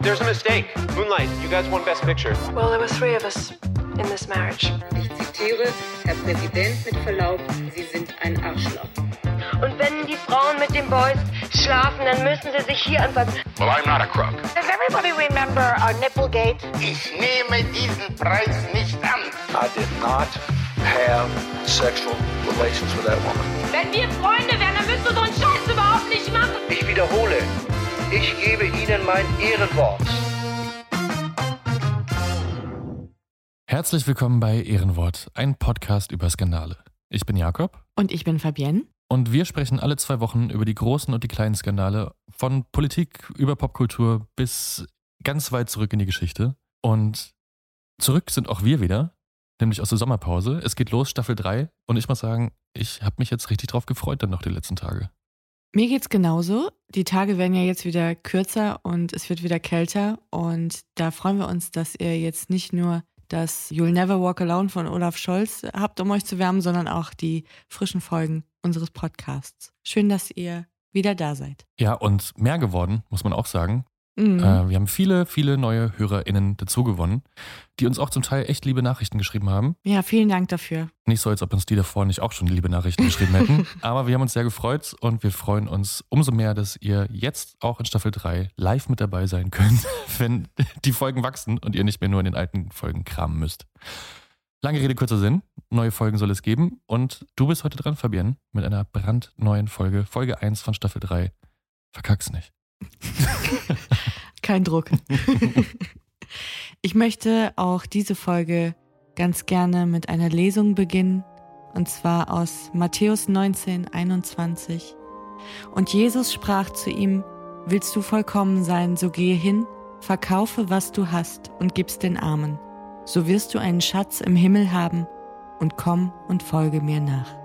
There's a mistake. Moonlight, you guys won Best Picture. Well, there were three of us in this marriage. Ich zitiere, Herr Präsident, mit Verlaub, Sie sind ein Arschloch. Und wenn die Frauen mit den Boys schlafen, dann müssen sie sich hier anfangen. Well, I'm not a crook. Does everybody remember our Nipplegate? Ich nehme diesen Preis nicht an. I did not have sexual relations with that woman. Wenn wir Freunde wären, dann müsstest du so einen Scheiß überhaupt nicht machen. Ich wiederhole, ich gebe Ihnen mein Ehrenwort. Herzlich willkommen bei Ehrenwort, ein Podcast über Skandale. Ich bin Jakob Und ich bin Fabienne. und wir sprechen alle zwei Wochen über die großen und die kleinen Skandale von Politik über Popkultur bis ganz weit zurück in die Geschichte. Und zurück sind auch wir wieder, nämlich aus der Sommerpause. Es geht los, Staffel 3. Und ich muss sagen, ich habe mich jetzt richtig drauf gefreut dann noch die letzten Tage. Mir geht's genauso. Die Tage werden ja jetzt wieder kürzer und es wird wieder kälter. Und da freuen wir uns, dass ihr jetzt nicht nur das You'll Never Walk Alone von Olaf Scholz habt, um euch zu wärmen, sondern auch die frischen Folgen unseres Podcasts. Schön, dass ihr wieder da seid. Ja, und mehr geworden, muss man auch sagen. Mhm. Äh, wir haben viele, viele neue HörerInnen dazugewonnen, die uns auch zum Teil echt liebe Nachrichten geschrieben haben. Ja, vielen Dank dafür. Nicht so, als ob uns die davor nicht auch schon liebe Nachrichten geschrieben hätten. Aber wir haben uns sehr gefreut und wir freuen uns umso mehr, dass ihr jetzt auch in Staffel 3 live mit dabei sein könnt, wenn die Folgen wachsen und ihr nicht mehr nur in den alten Folgen kramen müsst. Lange Rede, kurzer Sinn. Neue Folgen soll es geben. Und du bist heute dran, Fabienne, mit einer brandneuen Folge. Folge 1 von Staffel 3. Verkack's nicht. Kein Druck. ich möchte auch diese Folge ganz gerne mit einer Lesung beginnen, und zwar aus Matthäus 19, 21. Und Jesus sprach zu ihm, Willst du vollkommen sein, so gehe hin, verkaufe, was du hast, und gib's den Armen. So wirst du einen Schatz im Himmel haben, und komm und folge mir nach.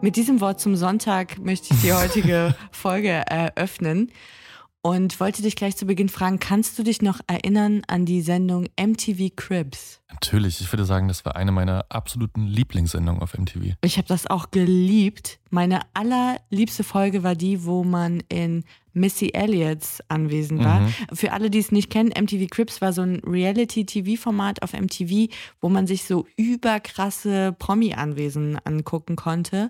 Mit diesem Wort zum Sonntag möchte ich die heutige Folge eröffnen und wollte dich gleich zu Beginn fragen, kannst du dich noch erinnern an die Sendung MTV Cribs? Natürlich, ich würde sagen, das war eine meiner absoluten Lieblingssendungen auf MTV. Ich habe das auch geliebt. Meine allerliebste Folge war die, wo man in Missy Elliott's anwesend war. Mhm. Für alle, die es nicht kennen, MTV Cribs war so ein Reality-TV-Format auf MTV, wo man sich so überkrasse Promi-Anwesen angucken konnte.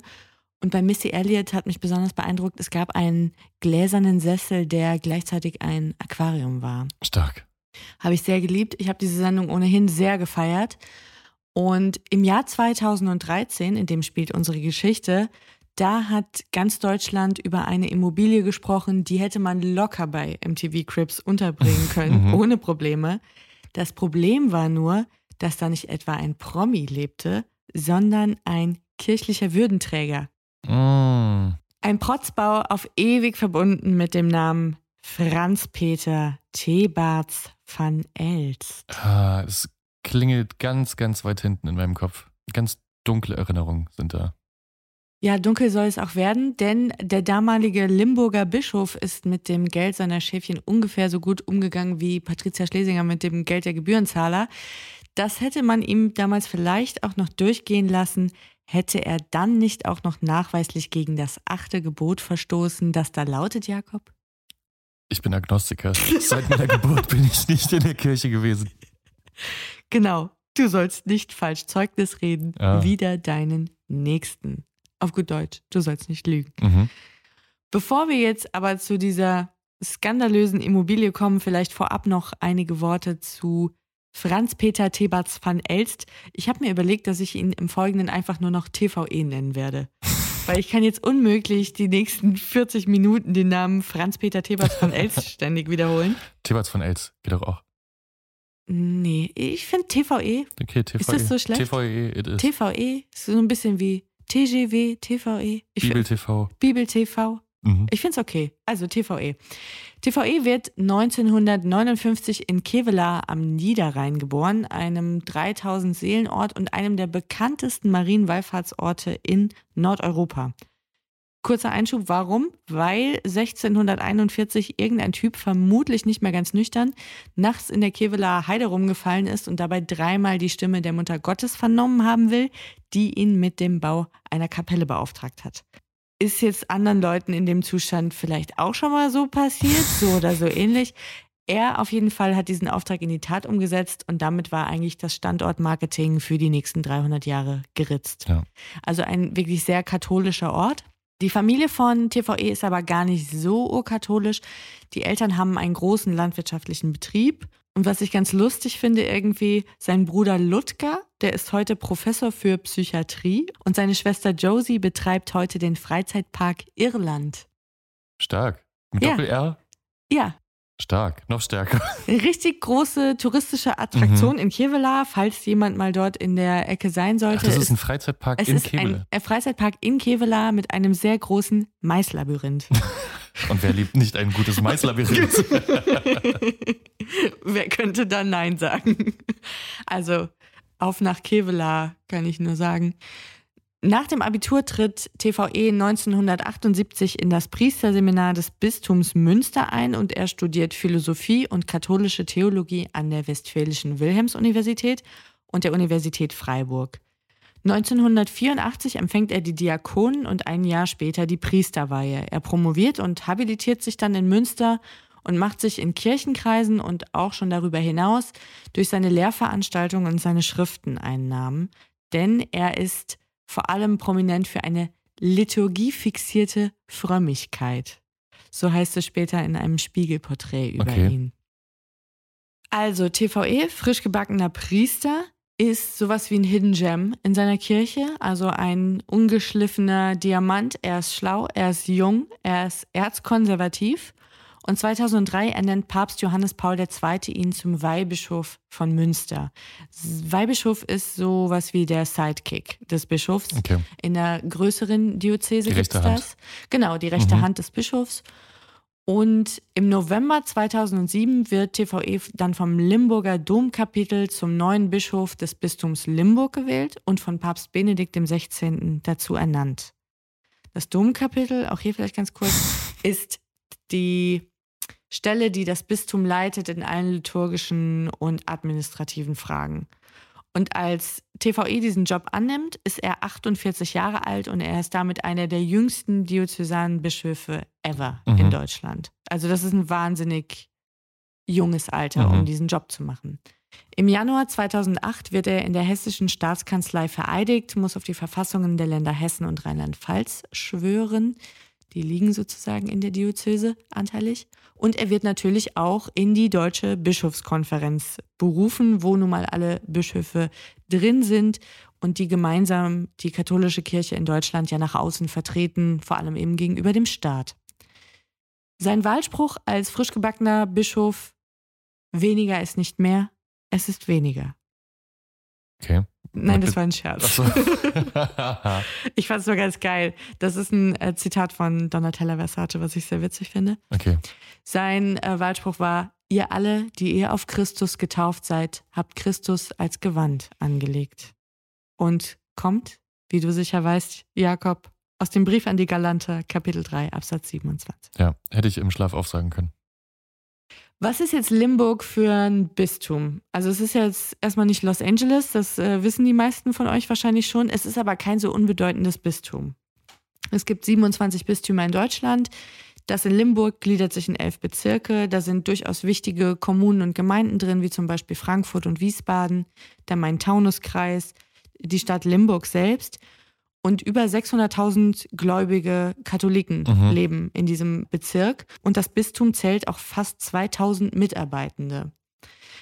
Und bei Missy Elliott hat mich besonders beeindruckt, es gab einen gläsernen Sessel, der gleichzeitig ein Aquarium war. Stark. Habe ich sehr geliebt. Ich habe diese Sendung ohnehin sehr gefeiert. Und im Jahr 2013, in dem spielt unsere Geschichte, da hat ganz Deutschland über eine Immobilie gesprochen, die hätte man locker bei MTV Crips unterbringen können, Mhm. ohne Probleme. Das Problem war nur, dass da nicht etwa ein Promi lebte, sondern ein kirchlicher Würdenträger. Mm. Ein Protzbau auf ewig verbunden mit dem Namen Franz-Peter Thebarts van Elst. Ah, es klingelt ganz, ganz weit hinten in meinem Kopf. Ganz dunkle Erinnerungen sind da. Ja, dunkel soll es auch werden, denn der damalige Limburger Bischof ist mit dem Geld seiner Schäfchen ungefähr so gut umgegangen wie Patricia Schlesinger mit dem Geld der Gebührenzahler. Das hätte man ihm damals vielleicht auch noch durchgehen lassen, hätte er dann nicht auch noch nachweislich gegen das achte Gebot verstoßen, das da lautet, Jakob? Ich bin Agnostiker. Seit meiner Geburt bin ich nicht in der Kirche gewesen. Genau, du sollst nicht falsch Zeugnis reden, Ah. wider deinen Nächsten. Auf gut Deutsch, du sollst nicht lügen. Mhm. Bevor wir jetzt aber zu dieser skandalösen Immobilie kommen, vielleicht vorab noch einige Worte zu Franz-Peter Thebarts van Elst. Ich habe mir überlegt, dass ich ihn im Folgenden einfach nur noch TVE nennen werde. Weil ich kann jetzt unmöglich die nächsten 40 Minuten den Namen Franz-Peter Thebarts van Elst ständig wiederholen. Theberts von Els geht doch auch. Nee, ich finde TVE, Okay, TVE. Ist das so schlecht? TVE, it is. TVE, ist so ein bisschen wie TGW, TVE. Ich Bibel TV. Bibel TV. Mhm. Ich finde es okay. Also TVE. TVE wird 1959 in Kevelaer am Niederrhein geboren, einem 3000 Seelenort und einem der bekanntesten Marienwallfahrtsorte in Nordeuropa. Kurzer Einschub, warum? Weil 1641 irgendein Typ, vermutlich nicht mehr ganz nüchtern, nachts in der Kevelaer Heide rumgefallen ist und dabei dreimal die Stimme der Mutter Gottes vernommen haben will, die ihn mit dem Bau einer Kapelle beauftragt hat. Ist jetzt anderen Leuten in dem Zustand vielleicht auch schon mal so passiert, so oder so ähnlich. Er auf jeden Fall hat diesen Auftrag in die Tat umgesetzt und damit war eigentlich das Standortmarketing für die nächsten 300 Jahre geritzt. Ja. Also ein wirklich sehr katholischer Ort. Die Familie von TVE ist aber gar nicht so urkatholisch. Die Eltern haben einen großen landwirtschaftlichen Betrieb. Und was ich ganz lustig finde, irgendwie, sein Bruder Ludger, der ist heute Professor für Psychiatrie und seine Schwester Josie betreibt heute den Freizeitpark Irland. Stark. Mit Ja. Doppel-R? Ja, Stark. Noch stärker. richtig große touristische Attraktion in Kevelaer, falls jemand mal dort in der Ecke sein Ach, sollte. das Es- ist ein Freizeitpark in ist ein Freizeitpark in Kevelaer mit einem sehr großen Maislabyrinth. Und wer liebt nicht ein gutes Maislabyrinth? Wer könnte da Nein sagen? Also auf nach Kevelaer, kann ich nur sagen. Nach dem Abitur tritt TVE 1978 in das Priesterseminar des Bistums Münster ein und er studiert Philosophie und katholische Theologie an der Westfälischen Wilhelms-Universität und der Universität Freiburg. 1984 empfängt er die Diakonen und ein Jahr später die Priesterweihe. Er promoviert und habilitiert sich dann in Münster und macht sich in Kirchenkreisen und auch schon darüber hinaus durch seine Lehrveranstaltungen und seine Schriften einen Namen, denn er ist vor allem prominent für eine liturgiefixierte Frömmigkeit. So heißt es später in einem Spiegelporträt über Okay. ihn. Also TVE, frisch gebackener Priester, ist sowas wie ein Hidden Gem in seiner Kirche, also ein ungeschliffener Diamant. Er ist schlau, er ist jung, er ist erzkonservativ. Und 2003 ernennt Papst Johannes Paul II. ihn zum Weihbischof von Münster. Weihbischof ist sowas wie der Sidekick des Bischofs. Okay. In der größeren Diözese gibt es Hand. das. Genau, die rechte Mhm. Hand des Bischofs. Und im November 2007 wird TVE dann vom Limburger Domkapitel zum neuen Bischof des Bistums Limburg gewählt und von Papst Benedikt XVI. dazu ernannt. Das Domkapitel, auch hier vielleicht ganz kurz, ist die Stelle, die das Bistum leitet in allen liturgischen und administrativen Fragen. Und als TVE diesen Job annimmt, ist er 48 Jahre alt und er ist damit einer der jüngsten diözesanen Bischöfe ever in Mhm. Deutschland. Also das ist ein wahnsinnig junges Alter, Mhm. um diesen Job zu machen. Im Januar 2008 wird er in der hessischen Staatskanzlei vereidigt, muss auf die Verfassungen der Länder Hessen und Rheinland-Pfalz schwören. Die liegen sozusagen in der Diözese anteilig. Und er wird natürlich auch in die Deutsche Bischofskonferenz berufen, wo nun mal alle Bischöfe drin sind und die gemeinsam die katholische Kirche in Deutschland ja nach außen vertreten, vor allem eben gegenüber dem Staat. Sein Wahlspruch als frisch gebackener Bischof, weniger ist nicht mehr, es ist weniger. Okay. Nein, das war ein Scherz. Achso. Ich fand es nur ganz geil. Das ist ein äh, Zitat von Donatella Versace, was ich sehr witzig finde. okay. Sein äh, Wahlspruch war, ihr alle, die ihr auf Christus getauft seid, habt Christus als Gewand angelegt. Und kommt, wie du sicher weißt, Jakob, aus dem Brief an die Galanter, Kapitel 3, Absatz 27. Ja, hätte ich im Schlaf aufsagen können. Was ist jetzt Limburg für ein Bistum? Also es ist jetzt erstmal nicht Los Angeles, das äh, wissen die meisten von euch wahrscheinlich schon. Es ist aber kein so unbedeutendes Bistum. Es gibt 27 Bistümer in Deutschland. Das in Limburg gliedert sich in elf Bezirke. Da sind durchaus wichtige Kommunen und Gemeinden drin, wie zum Beispiel Frankfurt und Wiesbaden, der Main-Taunus-Kreis, die Stadt Limburg selbst. Und über 600.000 gläubige Katholiken Mhm. leben in diesem Bezirk. Und das Bistum zählt auch fast 2000 Mitarbeitende.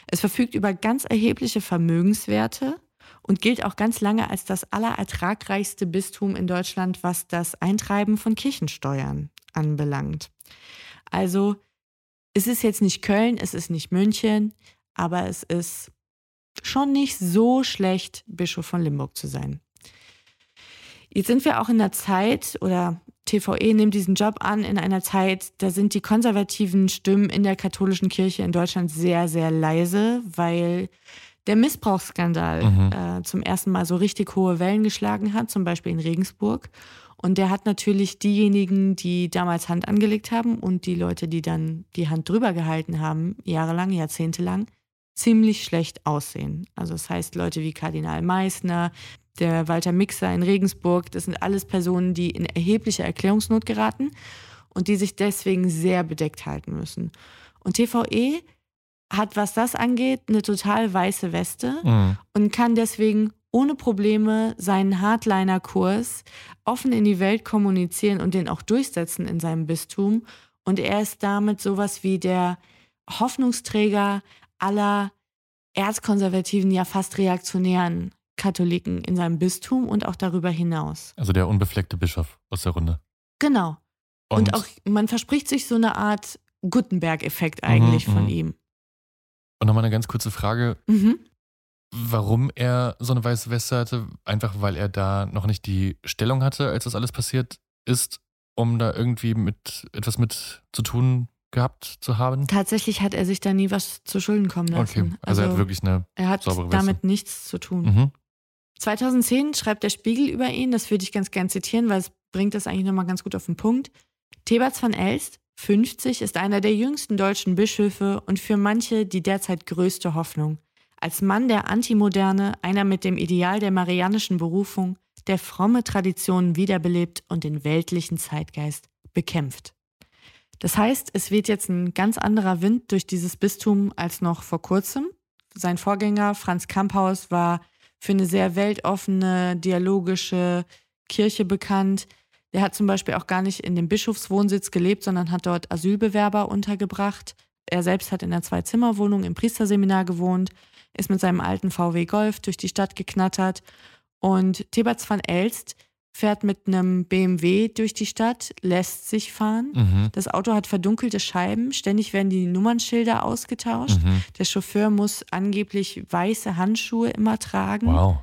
Es verfügt über ganz erhebliche Vermögenswerte und gilt auch ganz lange als das allerertragreichste Bistum in Deutschland, was das Eintreiben von Kirchensteuern anbelangt. Also es ist jetzt nicht Köln, es ist nicht München, aber es ist schon nicht so schlecht, Bischof von Limburg zu sein. Jetzt sind wir auch in einer Zeit, oder TVE nimmt diesen Job an in einer Zeit, da sind die konservativen Stimmen in der katholischen Kirche in Deutschland sehr, sehr leise, weil der Missbrauchsskandal Mhm. äh, zum ersten Mal so richtig hohe Wellen geschlagen hat, zum Beispiel in Regensburg. Und der hat natürlich diejenigen, die damals Hand angelegt haben und die Leute, die dann die Hand drüber gehalten haben, jahrelang, jahrzehntelang, ziemlich schlecht aussehen. Also das heißt, Leute wie Kardinal Meissner, der Walter Mixer in Regensburg, das sind alles Personen, die in erhebliche Erklärungsnot geraten und die sich deswegen sehr bedeckt halten müssen. Und TVE hat, was das angeht, eine total weiße Weste Mhm. und kann deswegen ohne Probleme seinen Hardliner-Kurs offen in die Welt kommunizieren und den auch durchsetzen in seinem Bistum. Und er ist damit sowas wie der Hoffnungsträger aller erzkonservativen, ja fast reaktionären Katholiken in seinem Bistum und auch darüber hinaus. Also der unbefleckte Bischof aus der Runde. Genau. Und, auch man verspricht sich so eine Art Gutenberg-Effekt eigentlich Mhm, von mhm. ihm. Und nochmal eine ganz kurze Frage. Mhm. Warum er so eine weiße Weste hatte? Einfach weil er da noch nicht die Stellung hatte, als das alles passiert ist, um da irgendwie mit etwas mit zu tun gehabt zu haben? Tatsächlich hat er sich da nie was zu Schulden kommen lassen. Okay, also, er hat wirklich eine er hat saubere Weste. damit nichts zu tun. Mhm. 2010 schreibt der Spiegel über ihn, das würde ich ganz gern zitieren, weil es bringt das eigentlich nochmal ganz gut auf den Punkt. Theberts van Elst, 50, ist einer der jüngsten deutschen Bischöfe und für manche die derzeit größte Hoffnung. Als Mann der Antimoderne, einer mit dem Ideal der marianischen Berufung, der fromme Traditionen wiederbelebt und den weltlichen Zeitgeist bekämpft. Das heißt, es weht jetzt ein ganz anderer Wind durch dieses Bistum als noch vor kurzem. Sein Vorgänger Franz Kamphaus war für eine sehr weltoffene, dialogische Kirche bekannt. Der hat zum Beispiel auch gar nicht in dem Bischofswohnsitz gelebt, sondern hat dort Asylbewerber untergebracht. Er selbst hat in einer Zwei-Zimmer-Wohnung im Priesterseminar gewohnt, ist mit seinem alten VW Golf durch die Stadt geknattert. Und Theberts van Elst fährt mit einem BMW durch die Stadt, lässt sich fahren. Mhm. Das Auto hat verdunkelte Scheiben, ständig werden die Nummernschilder ausgetauscht. Mhm. Der Chauffeur muss angeblich weiße Handschuhe immer tragen. Wow.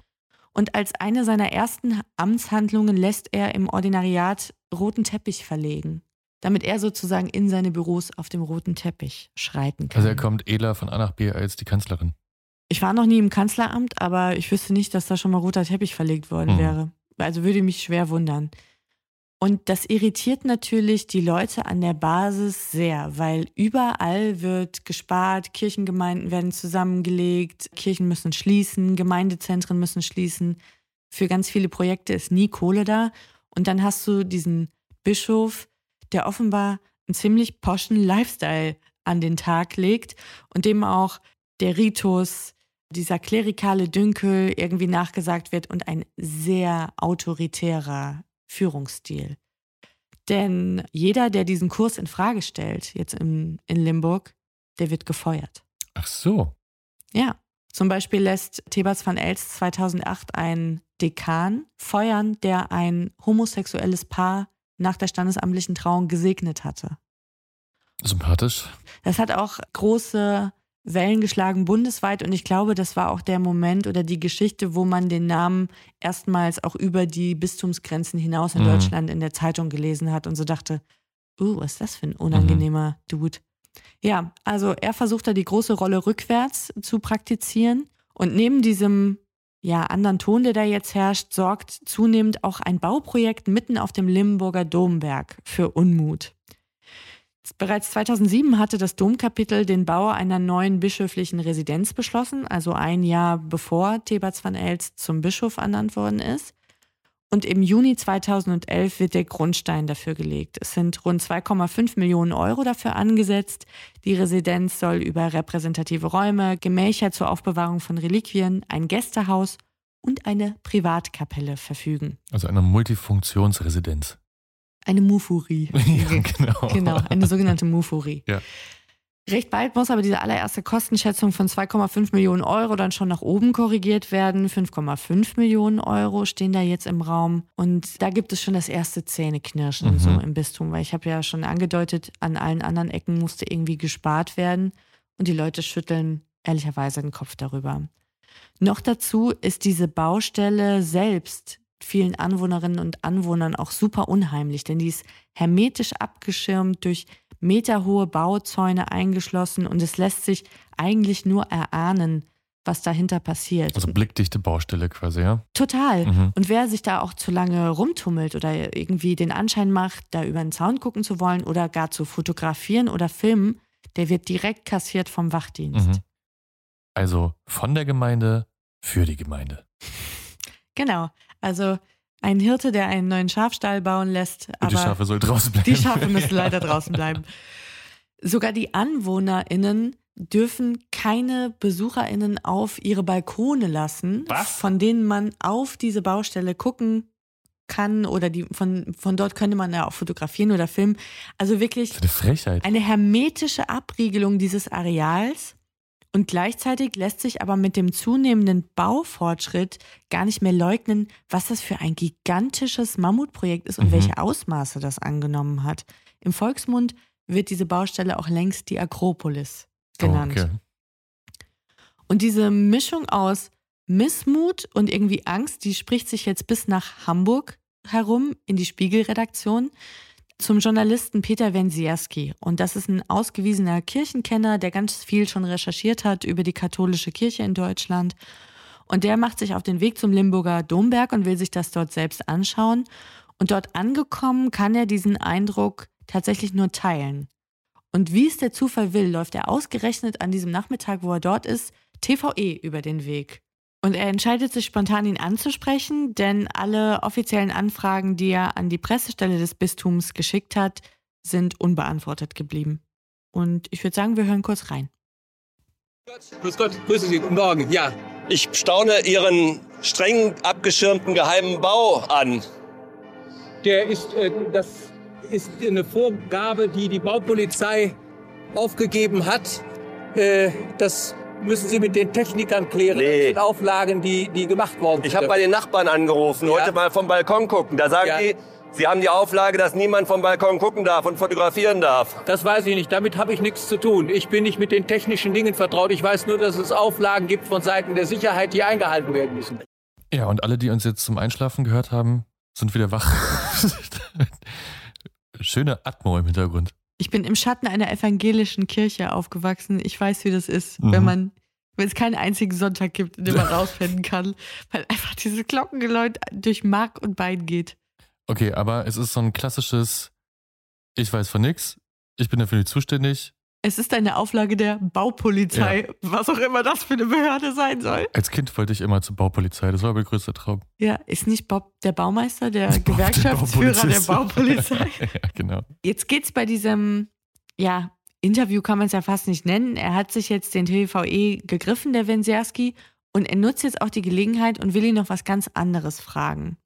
Und als eine seiner ersten Amtshandlungen lässt er im Ordinariat roten Teppich verlegen, damit er sozusagen in seine Büros auf dem roten Teppich schreiten kann. Also er kommt eler von A nach B als die Kanzlerin. Ich war noch nie im Kanzleramt, aber ich wüsste nicht, dass da schon mal roter Teppich verlegt worden Mhm. wäre. Also würde mich schwer wundern. Und das irritiert natürlich die Leute an der Basis sehr, weil überall wird gespart, Kirchengemeinden werden zusammengelegt, Kirchen müssen schließen, Gemeindezentren müssen schließen. Für ganz viele Projekte ist nie Kohle da. Und dann hast du diesen Bischof, der offenbar einen ziemlich poschen Lifestyle an den Tag legt und dem auch der Ritus, dieser klerikale Dünkel irgendwie nachgesagt wird und ein sehr autoritärer Führungsstil. Denn jeder, der diesen Kurs in Frage stellt, jetzt in, in Limburg, der wird gefeuert. Ach so. Ja. Zum Beispiel lässt Thebats van Elst 2008 einen Dekan feuern, der ein homosexuelles Paar nach der standesamtlichen Trauung gesegnet hatte. Sympathisch. Das hat auch große Wellen geschlagen bundesweit und ich glaube, das war auch der Moment oder die Geschichte, wo man den Namen erstmals auch über die Bistumsgrenzen hinaus in Mhm. Deutschland in der Zeitung gelesen hat und so dachte, uh, was ist das für ein unangenehmer Dude. Ja, also er versucht da die große Rolle rückwärts zu praktizieren und neben diesem ja, anderen Ton, der da jetzt herrscht, sorgt zunehmend auch ein Bauprojekt mitten auf dem Limburger Domberg für Unmut. Bereits 2007 hatte das Domkapitel den Bau einer neuen bischöflichen Residenz beschlossen, also ein Jahr bevor Theberts van Elst zum Bischof ernannt worden ist. Und im Juni 2011 wird der Grundstein dafür gelegt. Es sind rund 2,5 Millionen Euro dafür angesetzt. Die Residenz soll über repräsentative Räume, Gemächer zur Aufbewahrung von Reliquien, ein Gästehaus und eine Privatkapelle verfügen. Also eine Multifunktionsresidenz. Eine Mufurie. ja, genau. Genau, eine sogenannte Mufurie. Ja. Recht bald muss aber diese allererste Kostenschätzung von 2,5 Millionen Euro dann schon nach oben korrigiert werden. 5,5 Millionen Euro stehen da jetzt im Raum. Und da gibt es schon das erste Zähneknirschen Mhm. so im Bistum, weil ich habe ja schon angedeutet, an allen anderen Ecken musste irgendwie gespart werden. Und die Leute schütteln ehrlicherweise den Kopf darüber. Noch dazu ist diese Baustelle selbst vielen Anwohnerinnen und Anwohnern auch super unheimlich, denn die ist hermetisch abgeschirmt durch meterhohe Bauzäune eingeschlossen und es lässt sich eigentlich nur erahnen, was dahinter passiert. Also blickdichte Baustelle quasi, ja? Total. Mhm. Und wer sich da auch zu lange rumtummelt oder irgendwie den Anschein macht, da über den Zaun gucken zu wollen oder gar zu fotografieren oder filmen, der wird direkt kassiert vom Wachdienst. Mhm. Also von der Gemeinde für die Gemeinde. Genau. Also ein Hirte, der einen neuen Schafstall bauen lässt, Und die Schafe soll draußen bleiben. die Schafe müssen leider draußen bleiben. Sogar die AnwohnerInnen dürfen keine BesucherInnen auf ihre Balkone lassen, Was? von denen man auf diese Baustelle gucken kann oder die von, von dort könnte man ja auch fotografieren oder filmen. Also wirklich eine Frechheit. eine hermetische Abriegelung dieses Areals. Und gleichzeitig lässt sich aber mit dem zunehmenden Baufortschritt gar nicht mehr leugnen, was das für ein gigantisches Mammutprojekt ist und Mhm. welche Ausmaße das angenommen hat. Im Volksmund wird diese Baustelle auch längst die Akropolis genannt. Okay. Und diese Mischung aus Missmut und irgendwie Angst, die spricht sich jetzt bis nach Hamburg herum in die Spiegelredaktion zum Journalisten Peter Wensierski. Und das ist ein ausgewiesener Kirchenkenner, der ganz viel schon recherchiert hat über die katholische Kirche in Deutschland. Und der macht sich auf den Weg zum Limburger Domberg und will sich das dort selbst anschauen. Und dort angekommen kann er diesen Eindruck tatsächlich nur teilen. Und wie es der Zufall will, läuft er ausgerechnet an diesem Nachmittag, wo er dort ist, TVE über den Weg. Und er entscheidet sich spontan, ihn anzusprechen, denn alle offiziellen Anfragen, die er an die Pressestelle des Bistums geschickt hat, sind unbeantwortet geblieben. Und ich würde sagen, wir hören kurz rein. Grüß Gott, grüße Sie, guten Morgen. Ja, ich staune Ihren streng abgeschirmten geheimen Bau an. Der ist, äh, das ist eine Vorgabe, die die Baupolizei aufgegeben hat. Äh, das müssen Sie mit den Technikern klären. Nee. Das sind Auflagen, die, die gemacht worden sind. Ich habe bei den Nachbarn angerufen, Ja. heute mal vom Balkon gucken. Da sagen Ja. die, sie haben die Auflage, dass niemand vom Balkon gucken darf und fotografieren darf. Das weiß ich nicht. Damit habe ich nichts zu tun. Ich bin nicht mit den technischen Dingen vertraut. Ich weiß nur, dass es Auflagen gibt von Seiten der Sicherheit, die eingehalten werden müssen. Ja, und alle, die uns jetzt zum Einschlafen gehört haben, sind wieder wach. Schöne Atmo im Hintergrund. Ich bin im Schatten einer evangelischen Kirche aufgewachsen. Ich weiß, wie das ist, Mhm. wenn man, wenn es keinen einzigen Sonntag gibt, in dem man rausfinden kann, weil einfach dieses Glockengeläut durch Mark und Bein geht. Okay, aber es ist so ein klassisches, ich weiß von nix, ich bin dafür nicht zuständig. Es ist eine Auflage der Baupolizei, was auch immer das für eine Behörde sein soll. Als Kind wollte ich immer zur Baupolizei, das war mein größter Traum. Ja, ist nicht Bob der Baumeister, der Gewerkschaftsführer der Baupolizist. Baupolizei? ja, genau. Jetzt geht's bei diesem, ja, Interview kann man es ja fast nicht nennen. Er hat sich jetzt den TVE gegriffen, der Wensierski, und er nutzt jetzt auch die Gelegenheit und will ihn noch was ganz anderes fragen.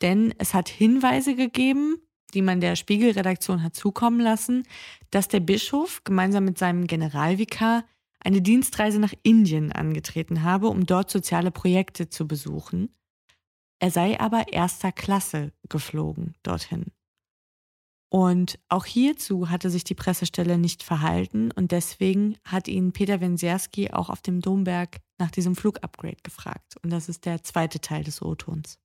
Denn es hat Hinweise gegeben, die man der Spiegelredaktion hat zukommen lassen, dass der Bischof gemeinsam mit seinem Generalvikar eine Dienstreise nach Indien angetreten habe, um dort soziale Projekte zu besuchen. Er sei aber erster Klasse geflogen dorthin. Und auch hierzu hatte sich die Pressestelle nicht verhalten und deswegen hat ihn Peter Wensierski auch auf dem Domberg nach diesem Flugupgrade gefragt. Und das ist der zweite Teil des O-Tons.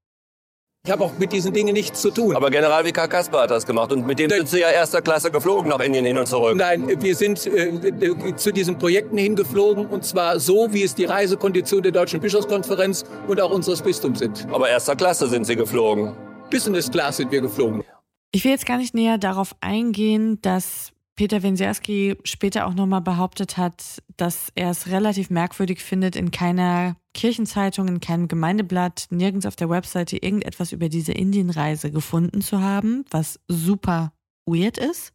Ich habe auch mit diesen Dingen nichts zu tun. Aber Generalvikar Kasper hat das gemacht und mit dem sind sie ja erster Klasse geflogen nach Indien hin und zurück. Nein, wir sind äh, äh, zu diesen Projekten hingeflogen und zwar so, wie es die Reisekondition der Deutschen Bischofskonferenz und auch unseres Bistums sind. Aber erster Klasse sind sie geflogen. Business Class sind wir geflogen. Ich will jetzt gar nicht näher darauf eingehen, dass Peter Wensierski später auch nochmal behauptet hat, dass er es relativ merkwürdig findet, in keiner Kirchenzeitung, in keinem Gemeindeblatt, nirgends auf der Webseite irgendetwas über diese Indienreise gefunden zu haben, was super weird ist.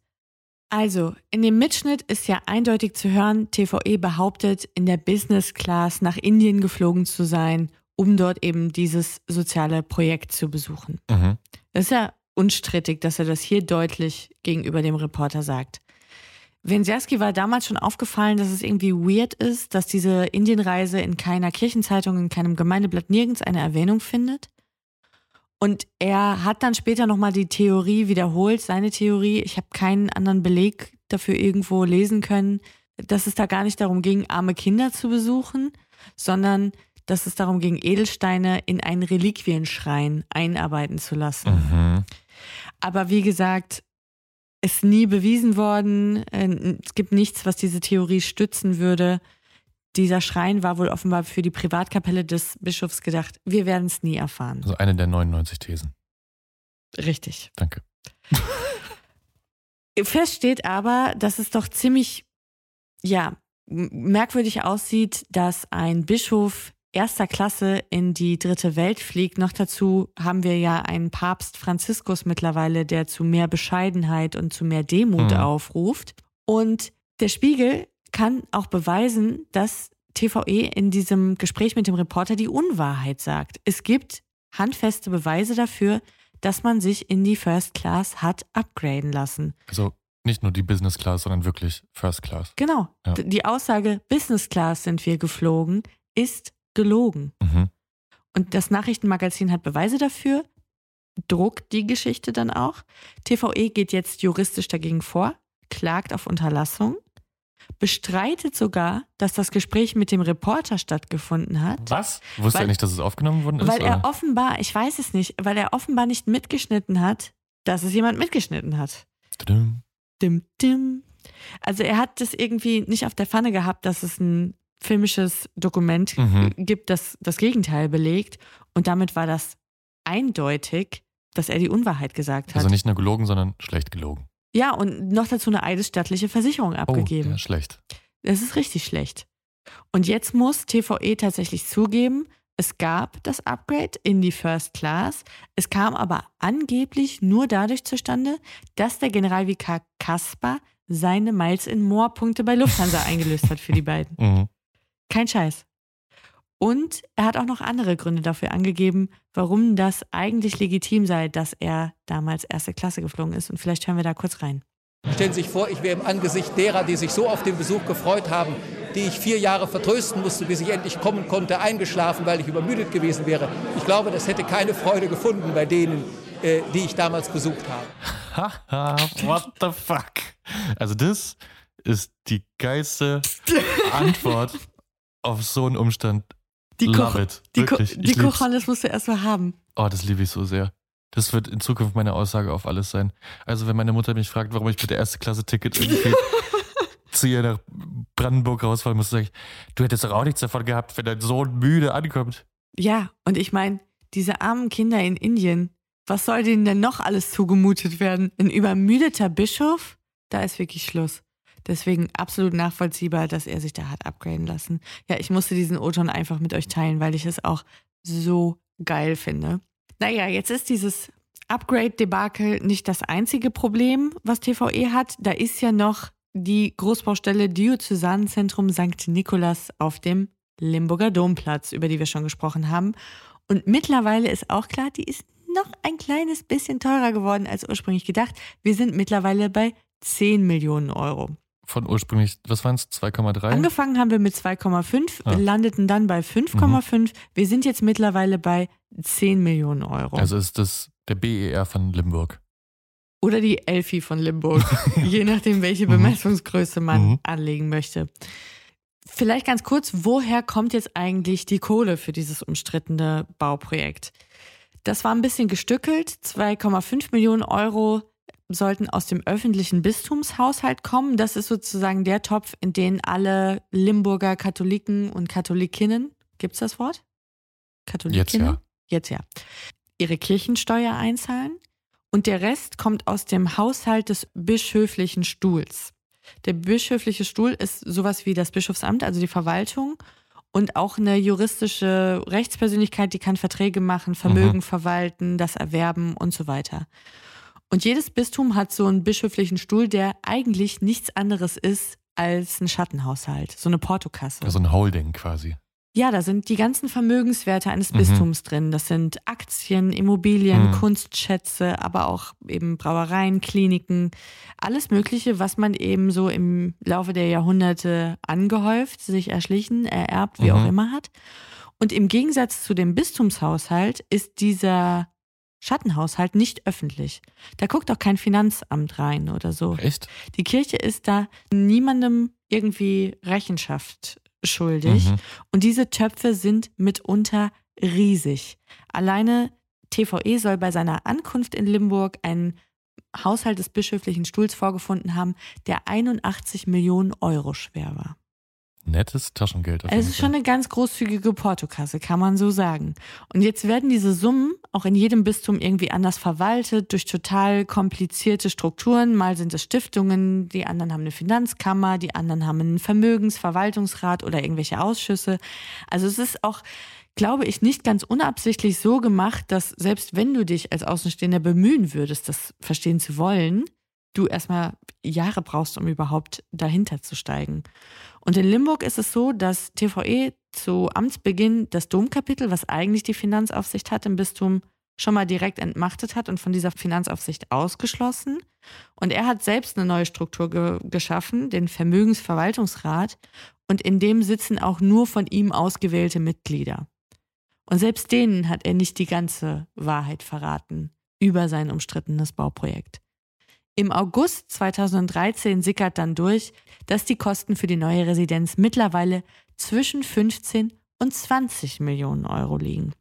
Also, in dem Mitschnitt ist ja eindeutig zu hören, TVE behauptet, in der Business Class nach Indien geflogen zu sein, um dort eben dieses soziale Projekt zu besuchen. Mhm. Das ist ja unstrittig, dass er das hier deutlich gegenüber dem Reporter sagt. Wensierski war damals schon aufgefallen, dass es irgendwie weird ist, dass diese Indienreise in keiner Kirchenzeitung, in keinem Gemeindeblatt nirgends eine Erwähnung findet. Und er hat dann später nochmal die Theorie wiederholt, seine Theorie. Ich habe keinen anderen Beleg dafür irgendwo lesen können, dass es da gar nicht darum ging, arme Kinder zu besuchen, sondern dass es darum ging, Edelsteine in einen Reliquienschrein einarbeiten zu lassen. Mhm. Aber wie gesagt, ist nie bewiesen worden. Äh, Es gibt nichts, was diese Theorie stützen würde. Dieser Schrein war wohl offenbar für die Privatkapelle des Bischofs gedacht. Wir werden es nie erfahren. Also eine der 99 Thesen. Richtig. Danke. Fest steht aber, dass es doch ziemlich, ja, merkwürdig aussieht, dass ein Bischof erster Klasse in die dritte Welt fliegt. Noch dazu haben wir ja einen Papst Franziskus mittlerweile, der zu mehr Bescheidenheit und zu mehr Demut Mhm. aufruft. Und der Spiegel kann auch beweisen, dass TVE in diesem Gespräch mit dem Reporter die Unwahrheit sagt. Es gibt handfeste Beweise dafür, dass man sich in die First Class hat upgraden lassen. Also nicht nur die Business Class, sondern wirklich First Class. Genau. Ja. Die Aussage Business Class sind wir geflogen ist gelogen. Mhm. Und das Nachrichtenmagazin hat Beweise dafür, druckt die Geschichte dann auch. TVE geht jetzt juristisch dagegen vor, klagt auf Unterlassung, bestreitet sogar, dass das Gespräch mit dem Reporter stattgefunden hat. Was? Wusste Weil- er nicht, dass es aufgenommen worden ist? Weil er oder? offenbar, ich weiß es nicht, weil er offenbar nicht mitgeschnitten hat, dass es jemand mitgeschnitten hat. Dim, dim. Also er hat das irgendwie nicht auf der Pfanne gehabt, dass es ein filmisches Dokument Mhm. gibt, das das Gegenteil belegt. Und damit war das eindeutig, dass er die Unwahrheit gesagt hat. Also nicht nur gelogen, sondern schlecht gelogen. ja, und noch dazu eine eidesstattliche Versicherung Oh, abgegeben. ja, schlecht. Das ist richtig schlecht. Und jetzt muss TVE tatsächlich zugeben, es gab das Upgrade in die First Class. Es kam aber angeblich nur dadurch zustande, dass der Generalvikar Kaspar seine Miles in More Punkte bei Lufthansa eingelöst hat für die beiden. Mhm. Kein Scheiß. Und er hat auch noch andere Gründe dafür angegeben, warum das eigentlich legitim sei, dass er damals erste Klasse geflogen ist. Und vielleicht hören wir da kurz rein. Stellen Sie sich vor, ich wäre im Angesicht derer, die sich so auf den Besuch gefreut haben, die ich vier Jahre vertrösten musste, bis ich endlich kommen konnte, eingeschlafen, weil ich übermüdet gewesen wäre. Ich glaube, das hätte keine Freude gefunden bei denen, äh, die ich damals besucht habe. Haha, what the fuck? Also das ist die geilste Antwort auf so einen Umstand. Die, Love Koch it. die, Ko Wirklich. Die. Kochonis musst du erstmal haben. Oh, das liebe ich so sehr. Das wird in Zukunft meine Aussage auf alles sein. Also wenn meine Mutter mich fragt, warum ich mit der erste Klasse Ticket irgendwie zu ihr nach Brandenburg rausfahren muss, sage ich, du hättest doch auch nichts davon gehabt, wenn dein Sohn müde ankommt. Ja, und ich meine, diese armen Kinder in Indien, was soll denen denn noch alles zugemutet werden? Ein übermüdeter Bischof? Da ist wirklich Schluss. Deswegen absolut nachvollziehbar, dass er sich da hat upgraden lassen. Ja, ich musste diesen O-Ton einfach mit euch teilen, weil ich es auch so geil finde. Naja, jetzt ist dieses Upgrade-Debakel nicht das einzige Problem, was TVE hat. Da ist ja noch die Großbaustelle Diözesanzentrum St. Nikolas auf dem Limburger Domplatz, über die wir schon gesprochen haben. Und mittlerweile ist auch klar, die ist noch ein kleines bisschen teurer geworden als ursprünglich gedacht. Wir sind mittlerweile bei 10 Millionen Euro. Von ursprünglich, was waren es, 2,3? Angefangen haben wir mit 2,5, Ah. landeten dann bei 5,5. Wir sind jetzt mittlerweile bei 10 Millionen Euro. Also ist das der BER von Limburg. Oder die Elfi von Limburg, je nachdem, welche Mhm. Bemessungsgröße man Mhm. anlegen möchte. Vielleicht ganz kurz, woher kommt jetzt eigentlich die Kohle für dieses umstrittene Bauprojekt? Das war ein bisschen gestückelt. 2,5 Millionen Euro sollten aus dem öffentlichen Bistumshaushalt kommen. Das ist sozusagen der Topf, in den alle Limburger Katholiken und Katholikinnen, gibt es das Wort? Katholikinnen? ja. Jetzt ja. Ihre Kirchensteuer einzahlen. Und der Rest kommt aus dem Haushalt des bischöflichen Stuhls. Der bischöfliche Stuhl ist sowas wie das Bischofsamt, also die Verwaltung und auch eine juristische Rechtspersönlichkeit, die kann Verträge machen, Vermögen Mhm. verwalten, das erwerben und so weiter. Und jedes Bistum hat so einen bischöflichen Stuhl, der eigentlich nichts anderes ist als ein Schattenhaushalt, so eine Portokasse. Also ein Holding quasi. Ja, da sind die ganzen Vermögenswerte eines Mhm. Bistums drin. Das sind Aktien, Immobilien, Mhm. Kunstschätze, aber auch eben Brauereien, Kliniken, alles Mögliche, was man eben so im Laufe der Jahrhunderte angehäuft, sich erschlichen, ererbt, wie Mhm. auch immer hat. Und im Gegensatz zu dem Bistumshaushalt ist dieser Schattenhaushalt nicht öffentlich. Da guckt auch kein Finanzamt rein oder so. Echt? Die Kirche ist da niemandem irgendwie Rechenschaft schuldig. Mhm. Und diese Töpfe sind mitunter riesig. Alleine TVE soll bei seiner Ankunft in Limburg einen Haushalt des bischöflichen Stuhls vorgefunden haben, der 81 Millionen Euro schwer war. Nettes Taschengeld. Es ist schon eine ganz großzügige Portokasse, kann man so sagen. Und jetzt werden diese Summen auch in jedem Bistum irgendwie anders verwaltet, durch total komplizierte Strukturen. Mal sind es Stiftungen, die anderen haben eine Finanzkammer, die anderen haben einen Vermögensverwaltungsrat oder irgendwelche Ausschüsse. Also es ist auch, glaube ich, nicht ganz unabsichtlich so gemacht, dass selbst wenn du dich als Außenstehender bemühen würdest, das verstehen zu wollen, du erstmal Jahre brauchst, um überhaupt dahinter zu steigen. Und in Limburg ist es so, dass TVE zu Amtsbeginn das Domkapitel, was eigentlich die Finanzaufsicht hat im Bistum, schon mal direkt entmachtet hat und von dieser Finanzaufsicht ausgeschlossen. Und er hat selbst eine neue Struktur ge geschaffen, den Vermögensverwaltungsrat. Und in dem sitzen auch nur von ihm ausgewählte Mitglieder. Und selbst denen hat er nicht die ganze Wahrheit verraten über sein umstrittenes Bauprojekt. Im August 2013 sickert dann durch, dass die Kosten für die neue Residenz mittlerweile zwischen 15 und 20 Millionen Euro liegen.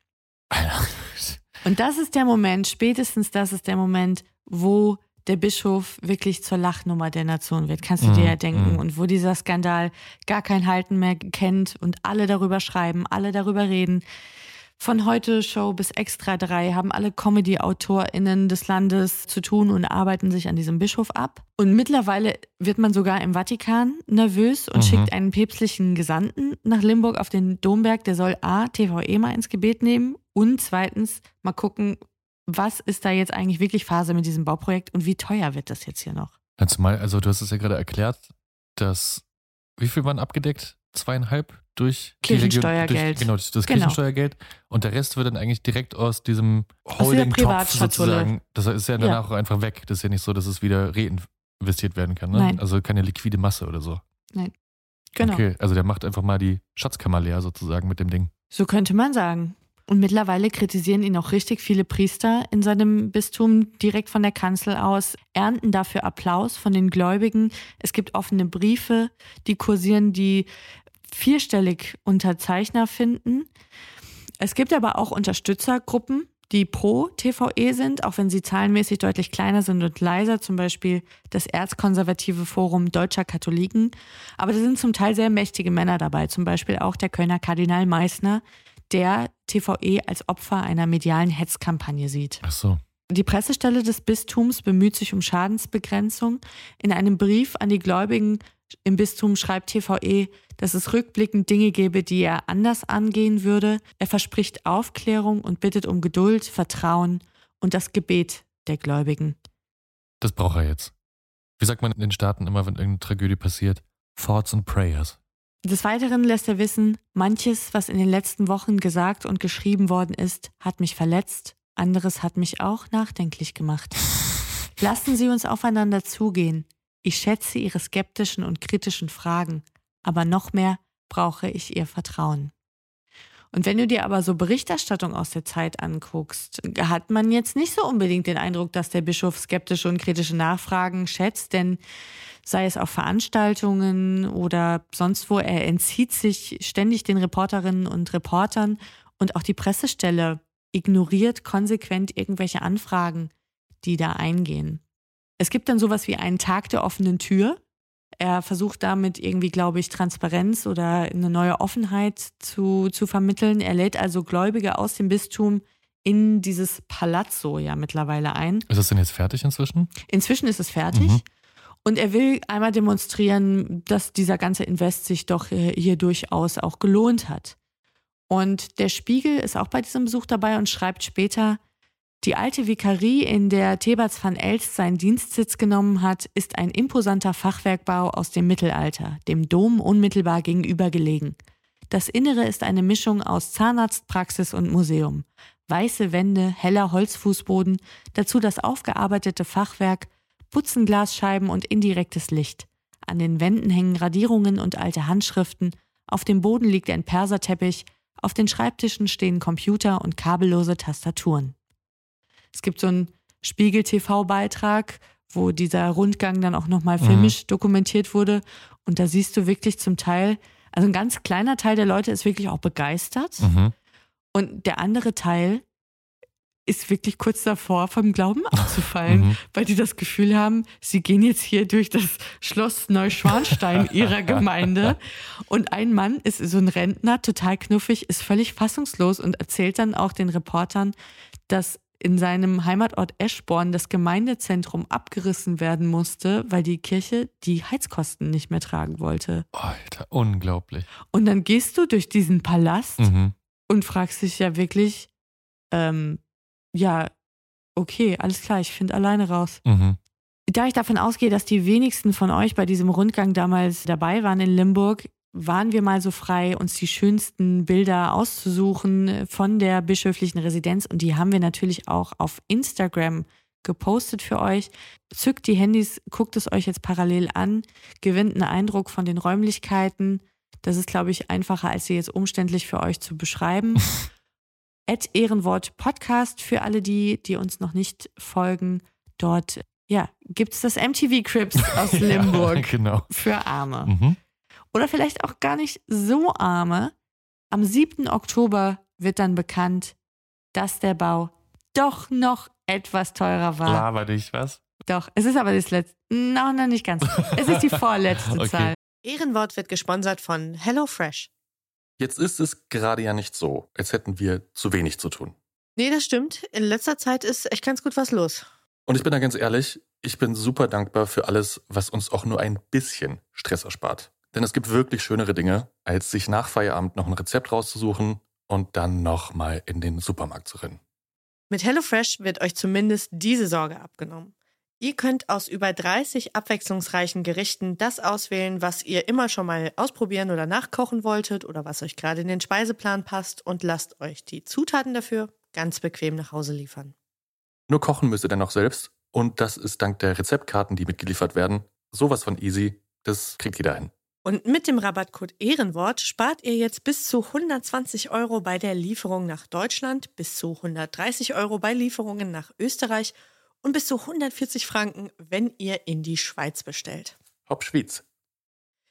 Und das ist der Moment, spätestens das ist der Moment, wo der Bischof wirklich zur Lachnummer der Nation wird. Kannst du dir Mhm, ja denken. mhm. Und wo dieser Skandal gar kein Halten mehr kennt und alle darüber schreiben, alle darüber reden. Von heute Show bis Extra 3 haben alle Comedy-AutorInnen des Landes zu tun und arbeiten sich an diesem Bischof ab. Und mittlerweile wird man sogar im Vatikan nervös und Mhm. schickt einen päpstlichen Gesandten nach Limburg auf den Domberg. Der soll A, TVE mal ins Gebet nehmen und zweitens mal gucken, was ist da jetzt eigentlich wirklich Phase mit diesem Bauprojekt und wie teuer wird das jetzt hier noch? Ja, Zumal, also du hast es ja gerade erklärt, dass wie viel waren abgedeckt? Zweieinhalb durch Kirchensteuergeld. Durch, genau, durch das Genau. Kirchensteuergeld. Und der Rest wird dann eigentlich direkt aus diesem Holding-Topf sozusagen. Das ist ja Ja. danach auch einfach weg. Das ist ja nicht so, dass es wieder reinvestiert werden kann. Ne? Nein. Also keine liquide Masse oder so. Nein. Genau. Okay, also der macht einfach mal die Schatzkammer leer sozusagen mit dem Ding. So könnte man sagen. Und mittlerweile kritisieren ihn auch richtig viele Priester in seinem Bistum direkt von der Kanzel aus, ernten dafür Applaus von den Gläubigen. Es gibt offene Briefe, die kursieren, die vierstellig Unterzeichner finden. Es gibt aber auch Unterstützergruppen, die pro TVE sind, auch wenn sie zahlenmäßig deutlich kleiner sind und leiser, zum Beispiel das Erzkonservative Forum Deutscher Katholiken. Aber da sind zum Teil sehr mächtige Männer dabei, zum Beispiel auch der Kölner Kardinal Meissner, der TVE als Opfer einer medialen Hetzkampagne sieht. Ach so. Die Pressestelle des Bistums bemüht sich um Schadensbegrenzung. In einem Brief an die Gläubigen im Bistum schreibt TVE, dass es rückblickend Dinge gäbe, die er anders angehen würde. Er verspricht Aufklärung und bittet um Geduld, Vertrauen und das Gebet der Gläubigen. Das braucht er jetzt. Wie sagt man in den Staaten immer, wenn irgendeine Tragödie passiert? Thoughts and Prayers. Des Weiteren lässt er wissen, manches, was in den letzten Wochen gesagt und geschrieben worden ist, hat mich verletzt, anderes hat mich auch nachdenklich gemacht. Lassen Sie uns aufeinander zugehen. Ich schätze Ihre skeptischen und kritischen Fragen, aber noch mehr brauche ich Ihr Vertrauen. Und wenn du dir aber so Berichterstattung aus der Zeit anguckst, hat man jetzt nicht so unbedingt den Eindruck, dass der Bischof skeptische und kritische Nachfragen schätzt, denn sei es auf Veranstaltungen oder sonst wo, er entzieht sich ständig den Reporterinnen und Reportern und auch die Pressestelle ignoriert konsequent irgendwelche Anfragen, die da eingehen. Es gibt dann sowas wie einen Tag der offenen Tür. Er versucht damit irgendwie, glaube ich, Transparenz oder eine neue Offenheit zu, zu vermitteln. Er lädt also Gläubige aus dem Bistum in dieses Palazzo ja mittlerweile ein. Ist das denn jetzt fertig inzwischen? Inzwischen ist es fertig. Mhm. Und er will einmal demonstrieren, dass dieser ganze Invest sich doch äh, hier durchaus auch gelohnt hat. Und der Spiegel ist auch bei diesem Besuch dabei und schreibt später, die alte Vikarie, in der Thebats van Elst seinen Dienstsitz genommen hat, ist ein imposanter Fachwerkbau aus dem Mittelalter, dem Dom unmittelbar gegenüber gelegen. Das Innere ist eine Mischung aus Zahnarztpraxis und Museum. Weiße Wände, heller Holzfußboden, dazu das aufgearbeitete Fachwerk, Putzenglasscheiben und indirektes Licht. An den Wänden hängen Radierungen und alte Handschriften, auf dem Boden liegt ein Perserteppich, auf den Schreibtischen stehen Computer und kabellose Tastaturen. Es gibt so einen Spiegel-TV-Beitrag, wo dieser Rundgang dann auch nochmal filmisch dokumentiert wurde. Und da siehst du wirklich zum Teil Also ein ganz kleiner Teil der Leute ist wirklich auch begeistert. Mhm. Und der andere Teil ist wirklich kurz davor, vom Glauben abzufallen, Mhm. weil die das Gefühl haben, sie gehen jetzt hier durch das Schloss Neuschwanstein ihrer Gemeinde. Und ein Mann ist so ein Rentner, total knuffig, ist völlig fassungslos und erzählt dann auch den Reportern, dass in seinem Heimatort Eschborn das Gemeindezentrum abgerissen werden musste, weil die Kirche die Heizkosten nicht mehr tragen wollte. Alter, unglaublich. Und dann gehst du durch diesen Palast Mhm. und fragst dich ja wirklich, ähm, ja, okay, alles klar, ich finde alleine raus. Mhm. Da ich davon ausgehe, dass die wenigsten von euch bei diesem Rundgang damals dabei waren in Limburg, waren wir mal so frei, uns die schönsten Bilder auszusuchen von der bischöflichen Residenz und die haben wir natürlich auch auf Instagram gepostet für euch. Zückt die Handys, guckt es euch jetzt parallel an, gewinnt einen Eindruck von den Räumlichkeiten. Das ist, glaube ich, einfacher, als sie jetzt umständlich für euch zu beschreiben. At Ehrenwort Podcast für alle die, die uns noch nicht folgen. Dort, ja, gibt es das MTV Crips aus Limburg Ja, genau. für Arme. Mhm. Oder vielleicht auch gar nicht so arme. Am 7. Oktober wird dann bekannt, dass der Bau doch noch etwas teurer war. Laber dich, was? Doch, es ist aber das letzte. No, noch nicht ganz. Es ist die vorletzte Okay. Zahl. Ehrenwort wird gesponsert von HelloFresh. Jetzt ist es gerade ja nicht so, als hätten wir zu wenig zu tun. Nee, das stimmt. In letzter Zeit ist echt ganz gut was los. Und ich bin da ganz ehrlich, ich bin super dankbar für alles, was uns auch nur ein bisschen Stress erspart. Denn es gibt wirklich schönere Dinge, als sich nach Feierabend noch ein Rezept rauszusuchen und dann nochmal in den Supermarkt zu rennen. Mit HelloFresh wird euch zumindest diese Sorge abgenommen. Ihr könnt aus über 30 abwechslungsreichen Gerichten das auswählen, was ihr immer schon mal ausprobieren oder nachkochen wolltet oder was euch gerade in den Speiseplan passt und lasst euch die Zutaten dafür ganz bequem nach Hause liefern. Nur kochen müsst ihr dann noch selbst und das ist dank der Rezeptkarten, die mitgeliefert werden, sowas von easy, das kriegt jeder hin. Und mit dem Rabattcode Ehrenwort spart ihr jetzt bis zu 120 Euro bei der Lieferung nach Deutschland, bis zu 130 Euro bei Lieferungen nach Österreich und bis zu 140 Franken, wenn ihr in die Schweiz bestellt. Hopp Schwyz.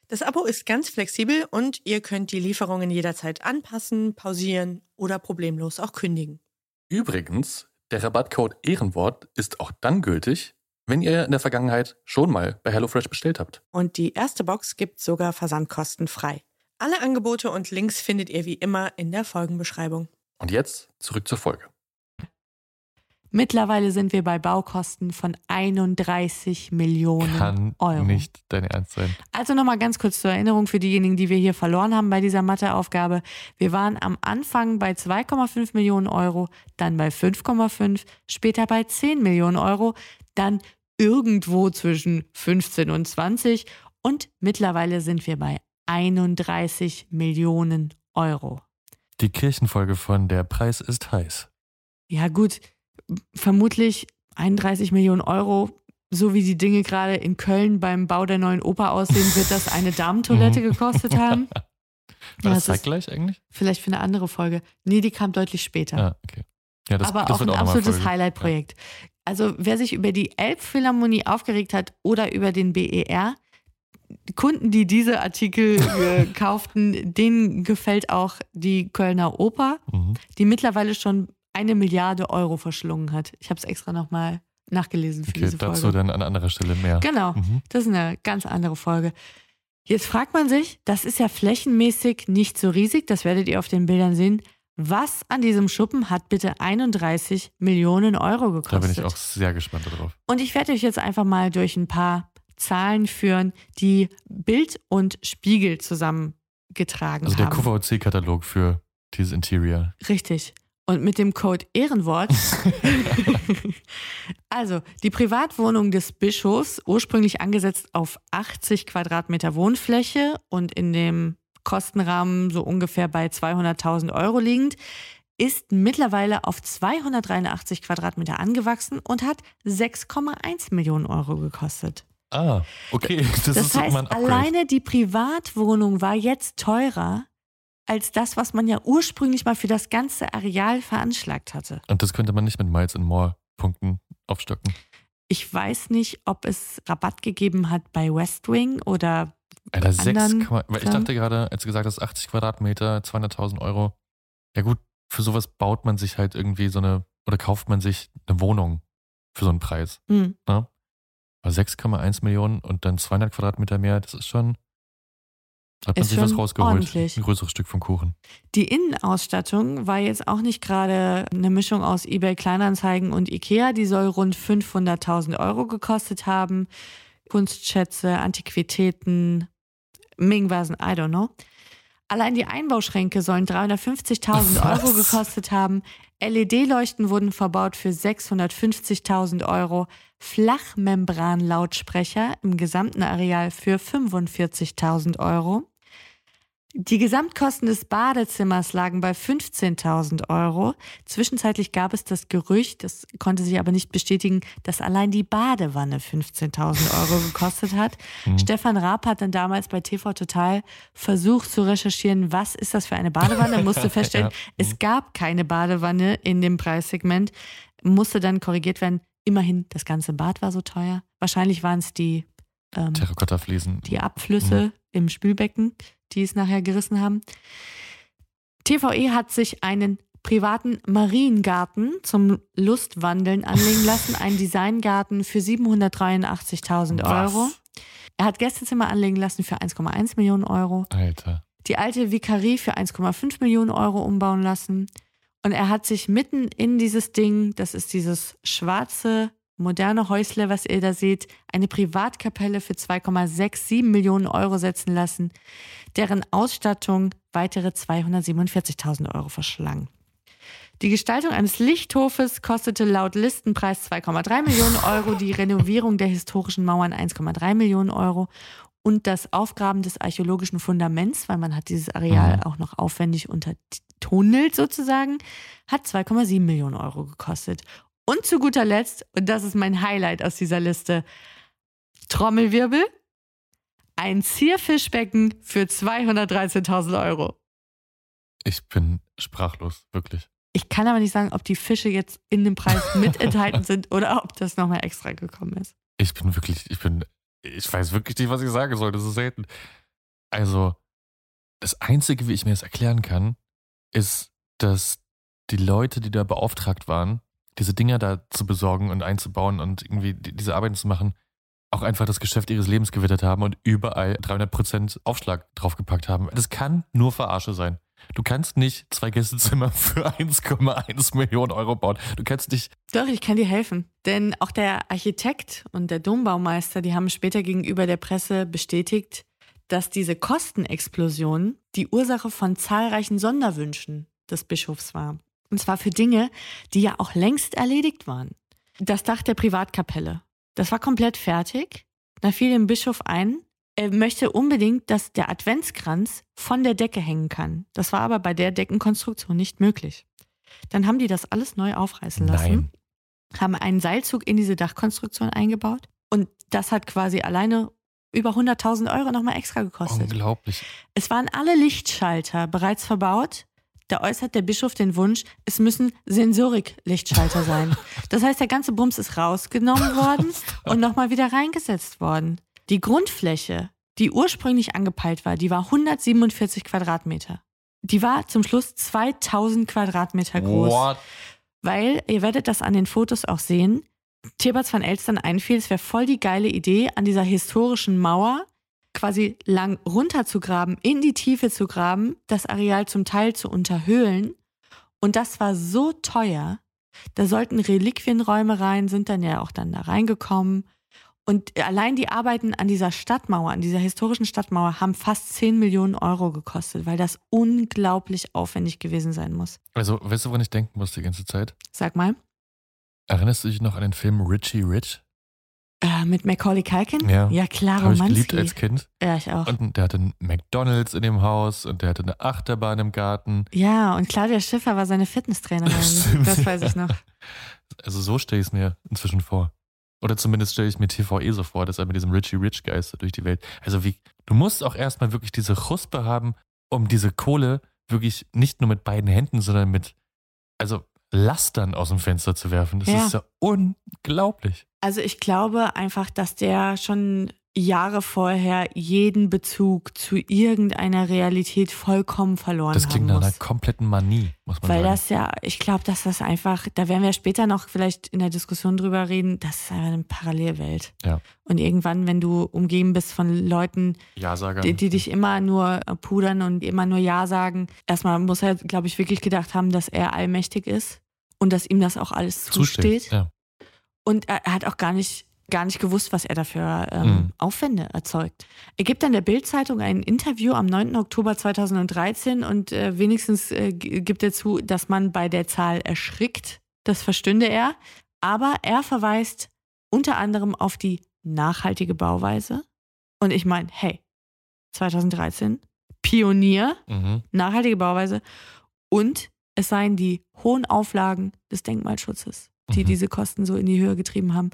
Das Abo ist ganz flexibel und ihr könnt die Lieferungen jederzeit anpassen, pausieren oder problemlos auch kündigen. Übrigens, der Rabattcode Ehrenwort ist auch dann gültig, wenn ihr in der Vergangenheit schon mal bei HelloFresh bestellt habt. Und die erste Box gibt sogar versandkostenfrei. Alle Angebote und Links findet ihr wie immer in der Folgenbeschreibung. Und jetzt zurück zur Folge. Mittlerweile sind wir bei Baukosten von 31 Millionen Kann Euro. nicht dein Ernst sein. Also nochmal ganz kurz zur Erinnerung für diejenigen, die wir hier verloren haben bei dieser Matheaufgabe. Wir waren am Anfang bei 2,5 Millionen Euro, dann bei 5,5, später bei 10 Millionen Euro, dann irgendwo zwischen 15 und 20 und mittlerweile sind wir bei 31 Millionen Euro. Die Kirchenfolge von Der Preis ist heiß. Ja gut, vermutlich 31 Millionen Euro, so wie die Dinge gerade in Köln beim Bau der neuen Oper aussehen, wird das eine Damentoilette Mhm. gekostet haben. War Ja, das zeitgleich eigentlich? Vielleicht für eine andere Folge. Nee, die kam deutlich später. Ah, okay. Ja, das, Aber das auch ein absolutes. Highlight-Projekt. Also wer sich über die Elbphilharmonie aufgeregt hat oder über den BER, Kunden, die diese Artikel kauften, denen gefällt auch die Kölner Oper, Mhm. die mittlerweile schon eine Milliarde Euro verschlungen hat. Ich habe es extra nochmal nachgelesen für Okay, diese Folge. dazu dann an anderer Stelle mehr. Genau, Mhm. das ist eine ganz andere Folge. Jetzt fragt man sich, das ist ja flächenmäßig nicht so riesig, das werdet ihr auf den Bildern sehen. Was an diesem Schuppen hat bitte 31 Millionen Euro gekostet? Da bin ich auch sehr gespannt darauf. Und ich werde euch jetzt einfach mal durch ein paar Zahlen führen, die Bild und Spiegel zusammengetragen Also der haben. QVC-Katalog für dieses Interior. Richtig. Und mit dem Code Ehrenwort. also, die Privatwohnung des Bischofs, ursprünglich angesetzt auf 80 Quadratmeter Wohnfläche und in dem Kostenrahmen so ungefähr bei 200.000 Euro liegend, ist mittlerweile auf 283 Quadratmeter angewachsen und hat 6,1 Millionen Euro gekostet. Ah, okay. Das, Das, ist heißt, alleine die Privatwohnung war jetzt teurer als das, was man ja ursprünglich mal für das ganze Areal veranschlagt hatte. Und das könnte man nicht mit Miles and More Punkten aufstocken. Ich weiß nicht, ob es Rabatt gegeben hat bei West Wing oder Alter, 6, anderen weil ich dachte gerade, als du gesagt hast, 80 Quadratmeter, 200.000 Euro. Ja gut, für sowas baut man sich halt irgendwie so eine, oder kauft man sich eine Wohnung für so einen Preis. Hm. Ne? Aber 6,1 Millionen und dann 200 Quadratmeter mehr, das ist schon, hat man Ist sich was rausgeholt. ordentlich. Ein größeres Stück vom Kuchen. Die Innenausstattung war jetzt auch nicht gerade eine Mischung aus eBay Kleinanzeigen und Ikea. Die soll rund 500.000 Euro gekostet haben. Kunstschätze, Antiquitäten, Ming-Vasen, I don't know. Allein die Einbauschränke sollen 350.000 Euro gekostet haben. LED-Leuchten wurden verbaut für 650.000 Euro. Flachmembranlautsprecher im gesamten Areal für 45.000 Euro. Die Gesamtkosten des Badezimmers lagen bei 15.000 Euro. Zwischenzeitlich gab es das Gerücht, das konnte sich aber nicht bestätigen, dass allein die Badewanne 15.000 Euro gekostet hat. Mhm. Stefan Raab hat dann damals bei TV Total versucht zu recherchieren, was ist das für eine Badewanne, Er musste feststellen, Ja. es gab keine Badewanne in dem Preissegment, musste dann korrigiert werden. Immerhin, das ganze Bad war so teuer. Wahrscheinlich waren es die ähm, Terrakottafliesen. die Abflüsse Mhm. Im Spülbecken, die es nachher gerissen haben. TVE hat sich einen privaten Mariengarten zum Lustwandeln anlegen lassen, einen Designgarten für 783.000 Was? Euro. Er hat Gästezimmer anlegen lassen für 1,1 Millionen Euro. Alter. Die alte Vikarie für 1,5 Millionen Euro umbauen lassen. Und er hat sich mitten in dieses Ding, das ist dieses schwarze, moderne Häusle, was ihr da seht, eine Privatkapelle für 2,67 Millionen Euro setzen lassen, deren Ausstattung weitere 247.000 Euro verschlang. Die Gestaltung eines Lichthofes kostete laut Listenpreis 2,3 Millionen Euro, die Renovierung der historischen Mauern 1,3 Millionen Euro und das Aufgraben des archäologischen Fundaments, weil man hat dieses Areal Mhm. auch noch aufwendig untertunnelt sozusagen, hat 2,7 Millionen Euro gekostet. Und zu guter Letzt, und das ist mein Highlight aus dieser Liste, Trommelwirbel, ein Zierfischbecken für 213.000 Euro. Ich bin sprachlos, wirklich. Ich kann aber nicht sagen, ob die Fische jetzt in dem Preis mit enthalten sind oder ob das nochmal extra gekommen ist. Ich bin wirklich, ich bin, ich weiß wirklich nicht, was ich sagen soll. Das ist selten. Also, das Einzige, wie ich mir das erklären kann, ist, dass die Leute, die da beauftragt waren, diese Dinger da zu besorgen und einzubauen und irgendwie die- diese Arbeiten zu machen, auch einfach das Geschäft ihres Lebens gewittert haben und überall 300% Aufschlag draufgepackt haben. Das kann nur Verarsche sein. Du kannst nicht zwei Gästezimmer für 1,1 Millionen Euro bauen. Du kannst nicht Doch, ich kann dir helfen. Denn auch der Architekt und der Dombaumeister, die haben später gegenüber der Presse bestätigt, dass diese Kostenexplosion die Ursache von zahlreichen Sonderwünschen des Bischofs war. Und zwar für Dinge, die ja auch längst erledigt waren. Das Dach der Privatkapelle. Das war komplett fertig. Da fiel dem Bischof ein, er möchte unbedingt, dass der Adventskranz von der Decke hängen kann. Das war aber bei der Deckenkonstruktion nicht möglich. Dann haben die das alles neu aufreißen lassen Nein. haben einen Seilzug in diese Dachkonstruktion eingebaut und das hat quasi alleine über 100.000 Euro nochmal extra gekostet. unglaublich. Es waren alle Lichtschalter bereits verbaut. Da äußert der Bischof den Wunsch, es müssen Sensorik-Lichtschalter sein. Das heißt, der ganze Bums ist rausgenommen worden und nochmal wieder reingesetzt worden. Die Grundfläche, die ursprünglich angepeilt war, die war 147 Quadratmeter. Die war zum Schluss 2000 Quadratmeter groß. What? Weil, ihr werdet das an den Fotos auch sehen, Theberts van Elstern einfiel, es wäre voll die geile Idee, an dieser historischen Mauer quasi lang runterzugraben, in die Tiefe zu graben, das Areal zum Teil zu unterhöhlen. Und das war so teuer. Da sollten Reliquienräume rein, sind dann ja auch dann da reingekommen. Und allein die Arbeiten an dieser Stadtmauer, an dieser historischen Stadtmauer, haben fast 10 Millionen Euro gekostet, weil das unglaublich aufwendig gewesen sein muss. Also, weißt du, woran ich denken muss die ganze Zeit? Sag mal. Erinnerst du dich noch an den Film Richie Rich? Äh, mit Macaulay Culkin? Ja. Ja, klar, Habe ich Romanski. geliebt als Kind. Ja, ich auch. Und der hatte einen McDonalds in dem Haus und der hatte eine Achterbahn im Garten. Ja, und Claudia Schiffer war seine Fitnesstrainerin. Stimmt. Das weiß ich noch. Also so stelle ich es mir inzwischen vor. Oder zumindest stelle ich mir TVE so vor, dass er mit diesem Richie Rich geistert durch die Welt. Also wie, du musst auch erstmal wirklich diese Chuspe haben, um diese Kohle wirklich nicht nur mit beiden Händen, sondern mit, also Lastern aus dem Fenster zu werfen. Das Ja. ist ja unglaublich. Also ich glaube einfach, dass der schon Jahre vorher jeden Bezug zu irgendeiner Realität vollkommen verloren Das klingt nach haben einer kompletten Manie, muss man Weil sagen. das ja, ich glaube, dass das einfach, da werden wir später noch vielleicht in der Diskussion drüber reden, das ist einfach eine Parallelwelt. Ja. Und irgendwann, wenn du umgeben bist von Leuten, Ja-Sagern. die, die dich immer nur äh, pudern und immer nur Ja sagen, erstmal muss er, glaube ich, wirklich gedacht haben, dass er allmächtig ist und dass ihm das auch alles zusteht. Ja. Und er hat auch gar nicht, gar nicht gewusst, was er dafür ähm, Mhm. Aufwände erzeugt. Er gibt dann der Bild-Zeitung ein Interview am 9. Oktober 2013 und äh, wenigstens äh, gibt er zu, dass man bei der Zahl erschrickt. Das verstünde er. Aber er verweist unter anderem auf die nachhaltige Bauweise. Und ich meine, hey, 2013, Pionier, Mhm. nachhaltige Bauweise und es seien die hohen Auflagen des Denkmalschutzes, die Mhm. diese Kosten so in die Höhe getrieben haben.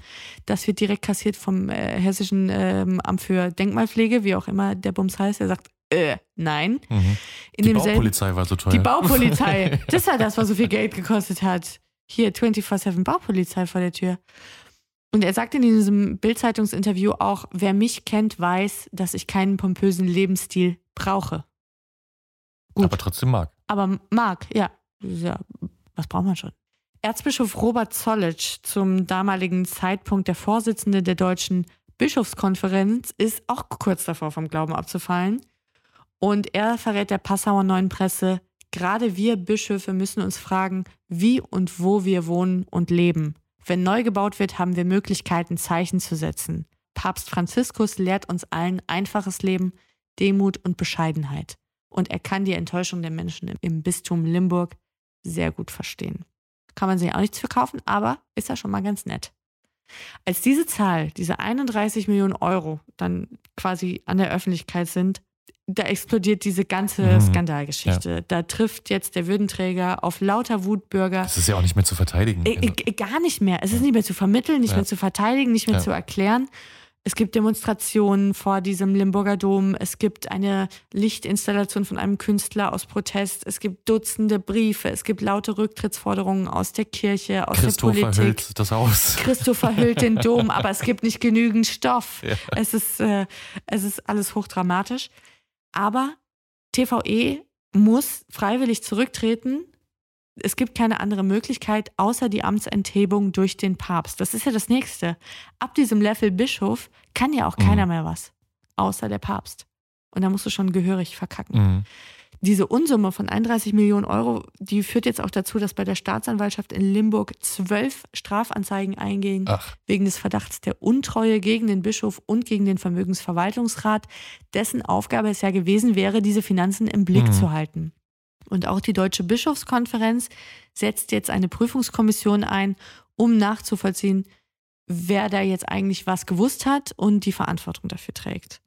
Das wird direkt kassiert vom äh, Hessischen ähm, Amt für Denkmalpflege, wie auch immer der Bums heißt. Er sagt, äh, nein. Mhm. In Die Baupolizei war so teuer. Die Baupolizei. das ist ja das, was so viel Geld gekostet hat. Hier 24-7 Baupolizei vor der Tür. Und er sagt in diesem Bild-Zeitungsinterview auch, wer mich kennt, weiß, dass ich keinen pompösen Lebensstil brauche. Aber trotzdem mag. Aber mag, ja. ja. Was braucht man schon? Erzbischof Robert Zollitsch, zum damaligen Zeitpunkt der Vorsitzende der Deutschen Bischofskonferenz, ist auch kurz davor, vom Glauben abzufallen. Und er verrät der Passauer Neuen Presse, gerade wir Bischöfe müssen uns fragen, wie und wo wir wohnen und leben. Wenn neu gebaut wird, haben wir Möglichkeiten, Zeichen zu setzen. Papst Franziskus lehrt uns allen einfaches Leben, Demut und Bescheidenheit. Und er kann die Enttäuschung der Menschen im- Bistum Limburg sehr gut verstehen. Kann man sich auch nichts verkaufen, aber ist ja schon mal ganz nett. Als diese Zahl, diese 31 Millionen Euro, dann quasi an der Öffentlichkeit sind, da explodiert diese ganze Mhm. Skandalgeschichte. Da trifft jetzt der Würdenträger auf lauter Wutbürger. Das ist ja auch nicht mehr zu verteidigen. Äh, äh, gar nicht mehr. Es ist nicht mehr zu vermitteln, nicht Ja. mehr zu verteidigen, nicht mehr Ja. zu erklären. Es gibt Demonstrationen vor diesem Limburger Dom. Es gibt eine Lichtinstallation von einem Künstler aus Protest. Es gibt Dutzende Briefe. Es gibt laute Rücktrittsforderungen aus der Kirche, aus Christoph der Politik. verhüllt das Haus. Christoph verhüllt den Dom, aber es gibt nicht genügend Stoff. Ja. Es, ist, äh, es ist alles hochdramatisch. Aber TVE muss freiwillig zurücktreten. Es gibt keine andere Möglichkeit, außer die Amtsenthebung durch den Papst. Das ist ja das Nächste. Ab diesem Level Bischof kann ja auch keiner Mhm. mehr was, außer der Papst. Und da musst du schon gehörig verkacken. Mhm. Diese Unsumme von 31 Millionen Euro, die führt jetzt auch dazu, dass bei der Staatsanwaltschaft in Limburg zwölf Strafanzeigen eingehen Ach. wegen des Verdachts der Untreue gegen den Bischof und gegen den Vermögensverwaltungsrat, dessen Aufgabe es ja gewesen wäre, diese Finanzen im Blick Mhm. zu halten. Und auch die Deutsche Bischofskonferenz setzt jetzt eine Prüfungskommission ein, um nachzuvollziehen, wer da jetzt eigentlich was gewusst hat und die Verantwortung dafür trägt.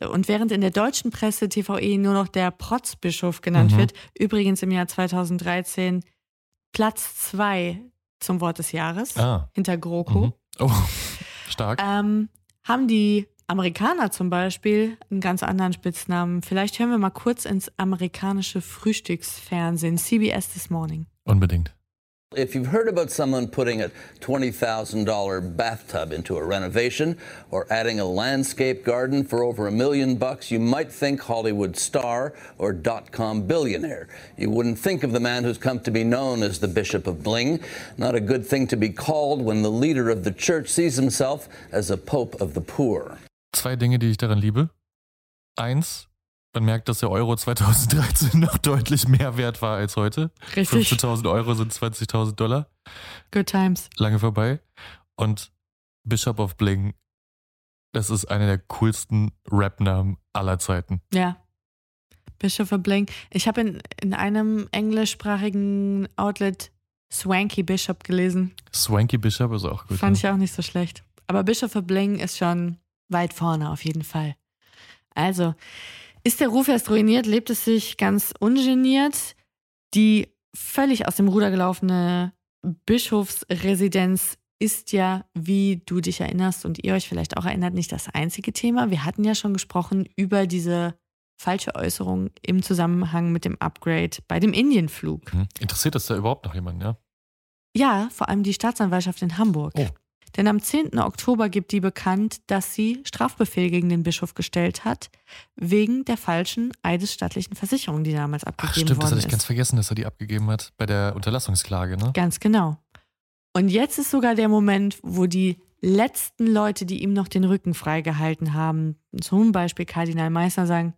Und während in der deutschen Presse TVE nur noch der Protzbischof genannt Mhm. wird, übrigens im Jahr 2013 Platz zwei zum Wort des Jahres Ah. hinter GroKo, Mhm. Oh, stark. ähm, haben die Amerikaner zum Beispiel einen ganz anderen Spitznamen. Vielleicht hören wir mal kurz ins amerikanische Frühstücksfernsehen, CBS This Morning. Unbedingt. If you've heard about someone putting a $20,000 bathtub into a renovation or adding a landscape garden for over a million bucks, you might think Hollywood star or dot-com billionaire. You wouldn't think of the man who's come to be known as the Bishop of Bling. Not a good thing to be called when the leader of the church sees himself as a pope of the poor. Zwei Dinge, die ich daran liebe. Eins, man merkt, dass der Euro 2013 noch deutlich mehr wert war als heute. Richtig. 15.000 Euro sind 20.000 Dollar. Good times. Lange vorbei. Und Bishop of Bling, das ist einer der coolsten Rap-Namen aller Zeiten. Ja. Bishop of Bling. Ich habe in, in einem englischsprachigen Outlet Swanky Bishop gelesen. Swanky Bishop ist auch gut. Fand ja. ich auch nicht so schlecht. Aber Bishop of Bling ist schon weit vorne auf jeden Fall. Also, ist der Ruf erst ruiniert, lebt es sich ganz ungeniert. Die völlig aus dem Ruder gelaufene Bischofsresidenz ist ja, wie du dich erinnerst und ihr euch vielleicht auch erinnert, nicht das einzige Thema. Wir hatten ja schon gesprochen über diese falsche Äußerung im Zusammenhang mit dem Upgrade bei dem Indienflug. Hm. Interessiert das da überhaupt noch jemanden, ja? Ja, vor allem die Staatsanwaltschaft in Hamburg. Oh. Denn am 10. Oktober gibt die bekannt, dass sie Strafbefehl gegen den Bischof gestellt hat, wegen der falschen eidesstattlichen Versicherung, die damals abgegeben Ach, stimmt, worden das hatte ich ganz vergessen, dass er die abgegeben hat bei der Unterlassungsklage, ne? Ganz genau. Und jetzt ist sogar der Moment, wo die letzten Leute, die ihm noch den Rücken freigehalten haben, zum Beispiel Kardinal Meissner, sagen,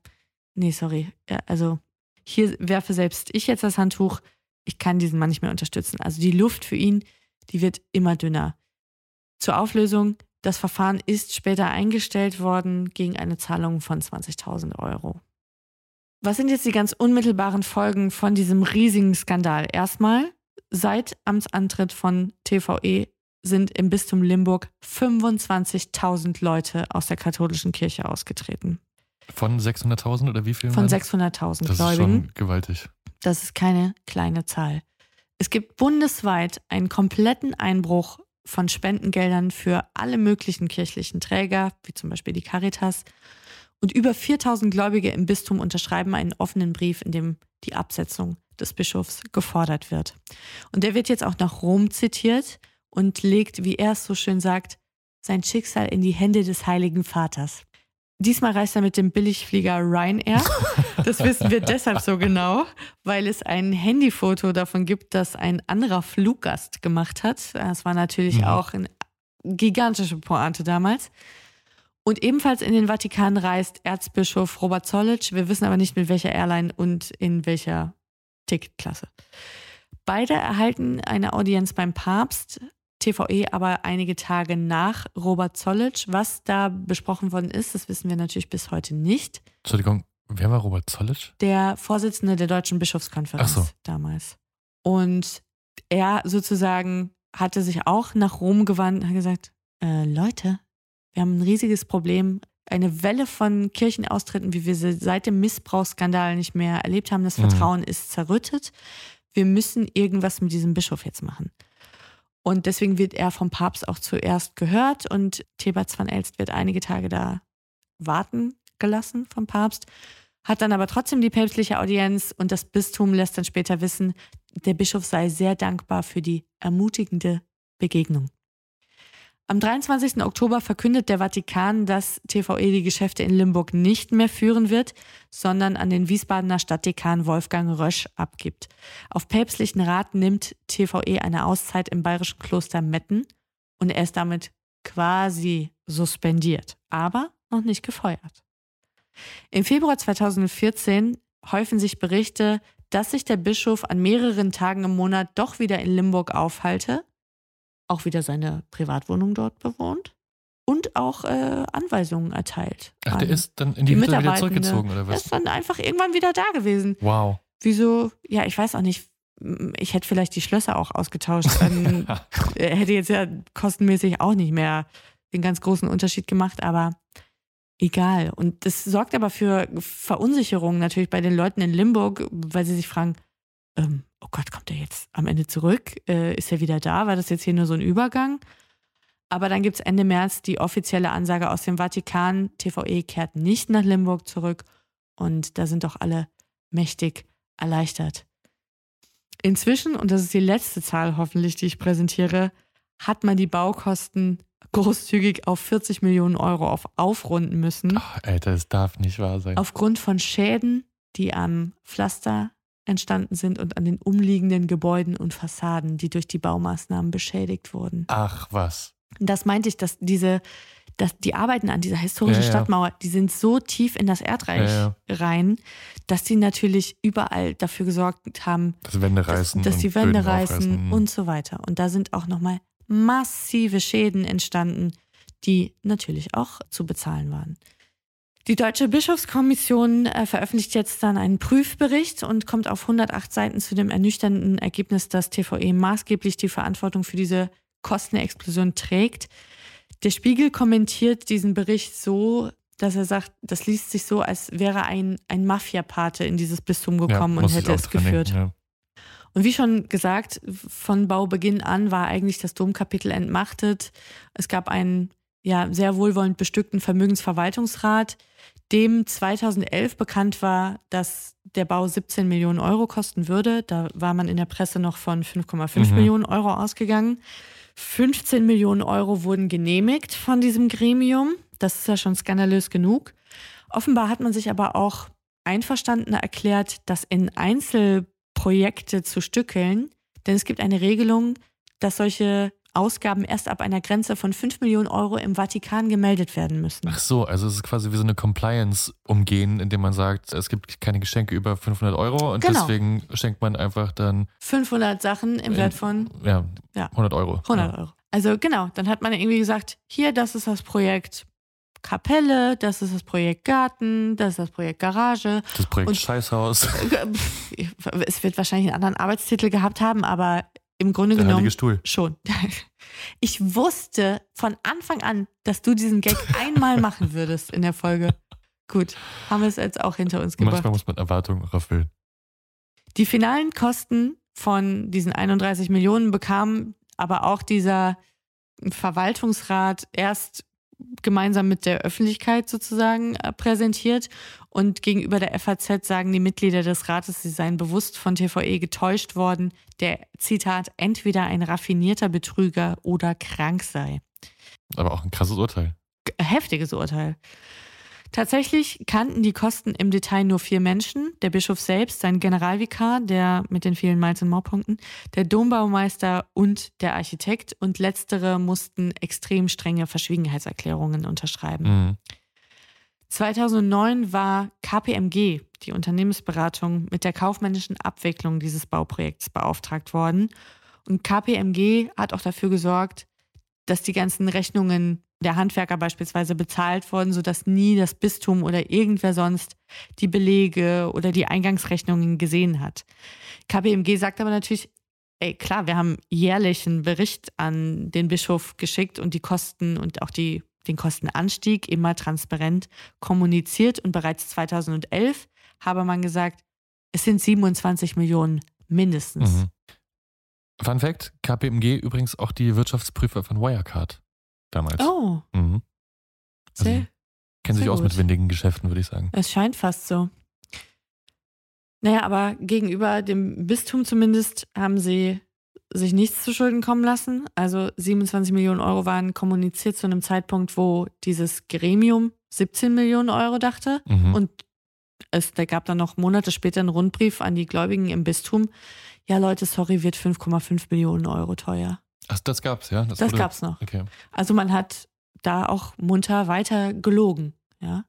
nee, sorry, also hier werfe selbst ich jetzt das Handtuch, ich kann diesen Mann nicht mehr unterstützen. Also die Luft für ihn, die wird immer dünner. Zur Auflösung, das Verfahren ist später eingestellt worden gegen eine Zahlung von 20.000 Euro. Was sind jetzt die ganz unmittelbaren Folgen von diesem riesigen Skandal? Erstmal, seit Amtsantritt von TVE sind im Bistum Limburg 25.000 Leute aus der katholischen Kirche ausgetreten. Von 600.000 oder wie viel? Von waren es? 600.000 Das ist schon gewaltig. Das ist keine kleine Zahl. Es gibt bundesweit einen kompletten Einbruch von Spendengeldern für alle möglichen kirchlichen Träger, wie zum Beispiel die Caritas. Und über 4000 Gläubige im Bistum unterschreiben einen offenen Brief, in dem die Absetzung des Bischofs gefordert wird. Und der wird jetzt auch nach Rom zitiert und legt, wie er es so schön sagt, sein Schicksal in die Hände des Heiligen Vaters. Diesmal reist er mit dem Billigflieger Ryanair. Das wissen wir deshalb so genau, weil es ein Handyfoto davon gibt, das ein anderer Fluggast gemacht hat. Das war natürlich Mhm. auch eine gigantische Pointe damals. Und ebenfalls in den Vatikan reist Erzbischof Robert Zollitsch. Wir wissen aber nicht mit welcher Airline und in welcher Ticketklasse. Beide erhalten eine Audienz beim Papst, TVE aber einige Tage nach Robert Zollitsch. Was da besprochen worden ist, das wissen wir natürlich bis heute nicht. Entschuldigung, wer war Robert Zollitsch? Der Vorsitzende der Deutschen Bischofskonferenz so. damals. Und er sozusagen hatte sich auch nach Rom gewandt und hat gesagt, äh, Leute, wir haben ein riesiges Problem. Eine Welle von Kirchenaustritten, wie wir sie seit dem Missbrauchsskandal nicht mehr erlebt haben. Das Mhm. Vertrauen ist zerrüttet. Wir müssen irgendwas mit diesem Bischof jetzt machen. Und deswegen wird er vom Papst auch zuerst gehört und Thebats van Elst wird einige Tage da warten gelassen vom Papst, hat dann aber trotzdem die päpstliche Audienz und das Bistum lässt dann später wissen, der Bischof sei sehr dankbar für die ermutigende Begegnung. Am 23. Oktober verkündet der Vatikan, dass TVE die Geschäfte in Limburg nicht mehr führen wird, sondern an den Wiesbadener Stadtdekan Wolfgang Rösch abgibt. Auf päpstlichen Rat nimmt TVE eine Auszeit im bayerischen Kloster Metten und er ist damit quasi suspendiert, aber noch nicht gefeuert. Im Februar 2014 häufen sich Berichte, dass sich der Bischof an mehreren Tagen im Monat doch wieder in Limburg aufhalte, auch wieder seine Privatwohnung dort bewohnt und auch äh, Anweisungen erteilt. Ach, der ist dann in die, Hütte wieder zurückgezogen, oder Er was? ist dann einfach irgendwann wieder da gewesen. Wow. Wieso? Ja, ich weiß auch nicht. Ich hätte vielleicht die Schlösser auch ausgetauscht. Dann äh, hätte jetzt ja kostenmäßig auch nicht mehr den ganz großen Unterschied gemacht, aber egal. Und das sorgt aber für Verunsicherung natürlich bei den Leuten in Limburg, weil sie sich fragen, ähm, oh Gott, kommt er jetzt am Ende zurück? Äh, ist er wieder da? War das jetzt hier nur so ein Übergang? Aber dann gibt es Ende März die offizielle Ansage aus dem Vatikan, TVE kehrt nicht nach Limburg zurück und da sind doch alle mächtig erleichtert. Inzwischen, und das ist die letzte Zahl hoffentlich, die ich präsentiere, hat man die Baukosten großzügig auf 40 Millionen Euro auf aufrunden müssen. Alter, es darf nicht wahr sein. Aufgrund von Schäden, die am Pflaster entstanden sind und an den umliegenden Gebäuden und Fassaden, die durch die Baumaßnahmen beschädigt wurden. Ach was. Das meinte ich, dass diese, dass die Arbeiten an dieser historischen Ja, ja. Stadtmauer, die sind so tief in das Erdreich Ja, rein, dass die natürlich überall dafür gesorgt haben, Dass Wände dass, reißen dass und die Wände Böden reißen aufreißen. und so weiter. Und da sind auch nochmal massive Schäden entstanden, die natürlich auch zu bezahlen waren. Die Deutsche Bischofskommission äh, veröffentlicht jetzt dann einen Prüfbericht und kommt auf 108 Seiten zu dem ernüchternden Ergebnis, dass TVE maßgeblich die Verantwortung für diese Kostenexplosion trägt. Der Spiegel kommentiert diesen Bericht so, dass er sagt, das liest sich so, als wäre ein, ein Mafiapate in dieses Bistum gekommen und muss ich hätte es geführt. denken, Und wie schon gesagt, von Baubeginn an war eigentlich das Domkapitel entmachtet. Es gab einen ja, sehr wohlwollend bestückten Vermögensverwaltungsrat, dem 2011 bekannt war, dass der Bau 17 Millionen Euro kosten würde. Da war man in der Presse noch von 5,5 Mhm. Millionen Euro ausgegangen. 15 Millionen Euro wurden genehmigt von diesem Gremium. Das ist ja schon skandalös genug. Offenbar hat man sich aber auch einverstanden erklärt, das in Einzelprojekte zu stückeln. Denn es gibt eine Regelung, dass solche Ausgaben erst ab einer Grenze von 5 Millionen Euro im Vatikan gemeldet werden müssen. Ach so, also es ist quasi wie so eine Compliance umgehen, indem man sagt, es gibt keine Geschenke über 500 Euro und Genau. deswegen schenkt man einfach dann 500 Sachen im Wert von ja, Ja. 100 Euro. 100 Euro. Also genau, dann hat man irgendwie gesagt, hier, das ist das Projekt Kapelle, das ist das Projekt Garten, das ist das Projekt Garage. Das Projekt Und- Scheißhaus. Es wird wahrscheinlich einen anderen Arbeitstitel gehabt haben, aber im Grunde Der genommen Stuhl. schon. Ich wusste von Anfang an, dass du diesen Gag einmal machen würdest in der Folge. Gut, haben wir es jetzt auch hinter uns gebracht. Manchmal muss man Erwartungen auch erfüllen. Die finalen Kosten von diesen 31 Millionen bekam aber auch dieser Verwaltungsrat erst gemeinsam mit der Öffentlichkeit sozusagen äh, präsentiert. Und gegenüber der FAZ sagen die Mitglieder des Rates, sie seien bewusst von TVE getäuscht worden, der, Zitat, entweder ein raffinierter Betrüger oder krank sei. Aber auch ein krasses Urteil. Heftiges Urteil. Tatsächlich kannten die Kosten im Detail nur vier Menschen. Der Bischof selbst, sein Generalvikar, der mit den vielen Malz- und Mauerpunkten, der Dombaumeister und der Architekt. Und letztere mussten extrem strenge Verschwiegenheitserklärungen unterschreiben. Mhm. 2009 war KPMG, die Unternehmensberatung, mit der kaufmännischen Abwicklung dieses Bauprojekts beauftragt worden. Und KPMG hat auch dafür gesorgt, dass die ganzen Rechnungen der Handwerker beispielsweise bezahlt wurden, sodass nie das Bistum oder irgendwer sonst die Belege oder die Eingangsrechnungen gesehen hat. KPMG sagt aber natürlich, ey, klar, wir haben jährlich einen Bericht an den Bischof geschickt und die Kosten und auch die, den Kostenanstieg immer transparent kommuniziert. Und bereits 2011 habe man gesagt, es sind 27 Millionen mindestens. Mhm. Fun Fact: KPMG übrigens auch die Wirtschaftsprüfer von Wirecard damals. Oh, Mhm. Also, sehr. kennen sich aus mit windigen Geschäften, würde ich sagen. Es scheint fast so. Naja, aber gegenüber dem Bistum zumindest haben sie sich nichts zu Schulden kommen lassen. Also 27 Millionen Euro waren kommuniziert zu einem Zeitpunkt, wo dieses Gremium 17 Millionen Euro dachte. Mhm. Und es da gab dann noch Monate später einen Rundbrief an die Gläubigen im Bistum. Ja, Leute, sorry, wird 5,5 Millionen Euro teuer. Ach, das gab's, ja? Das wurde- gab's noch. Okay. Also man hat da auch munter weiter gelogen, ja.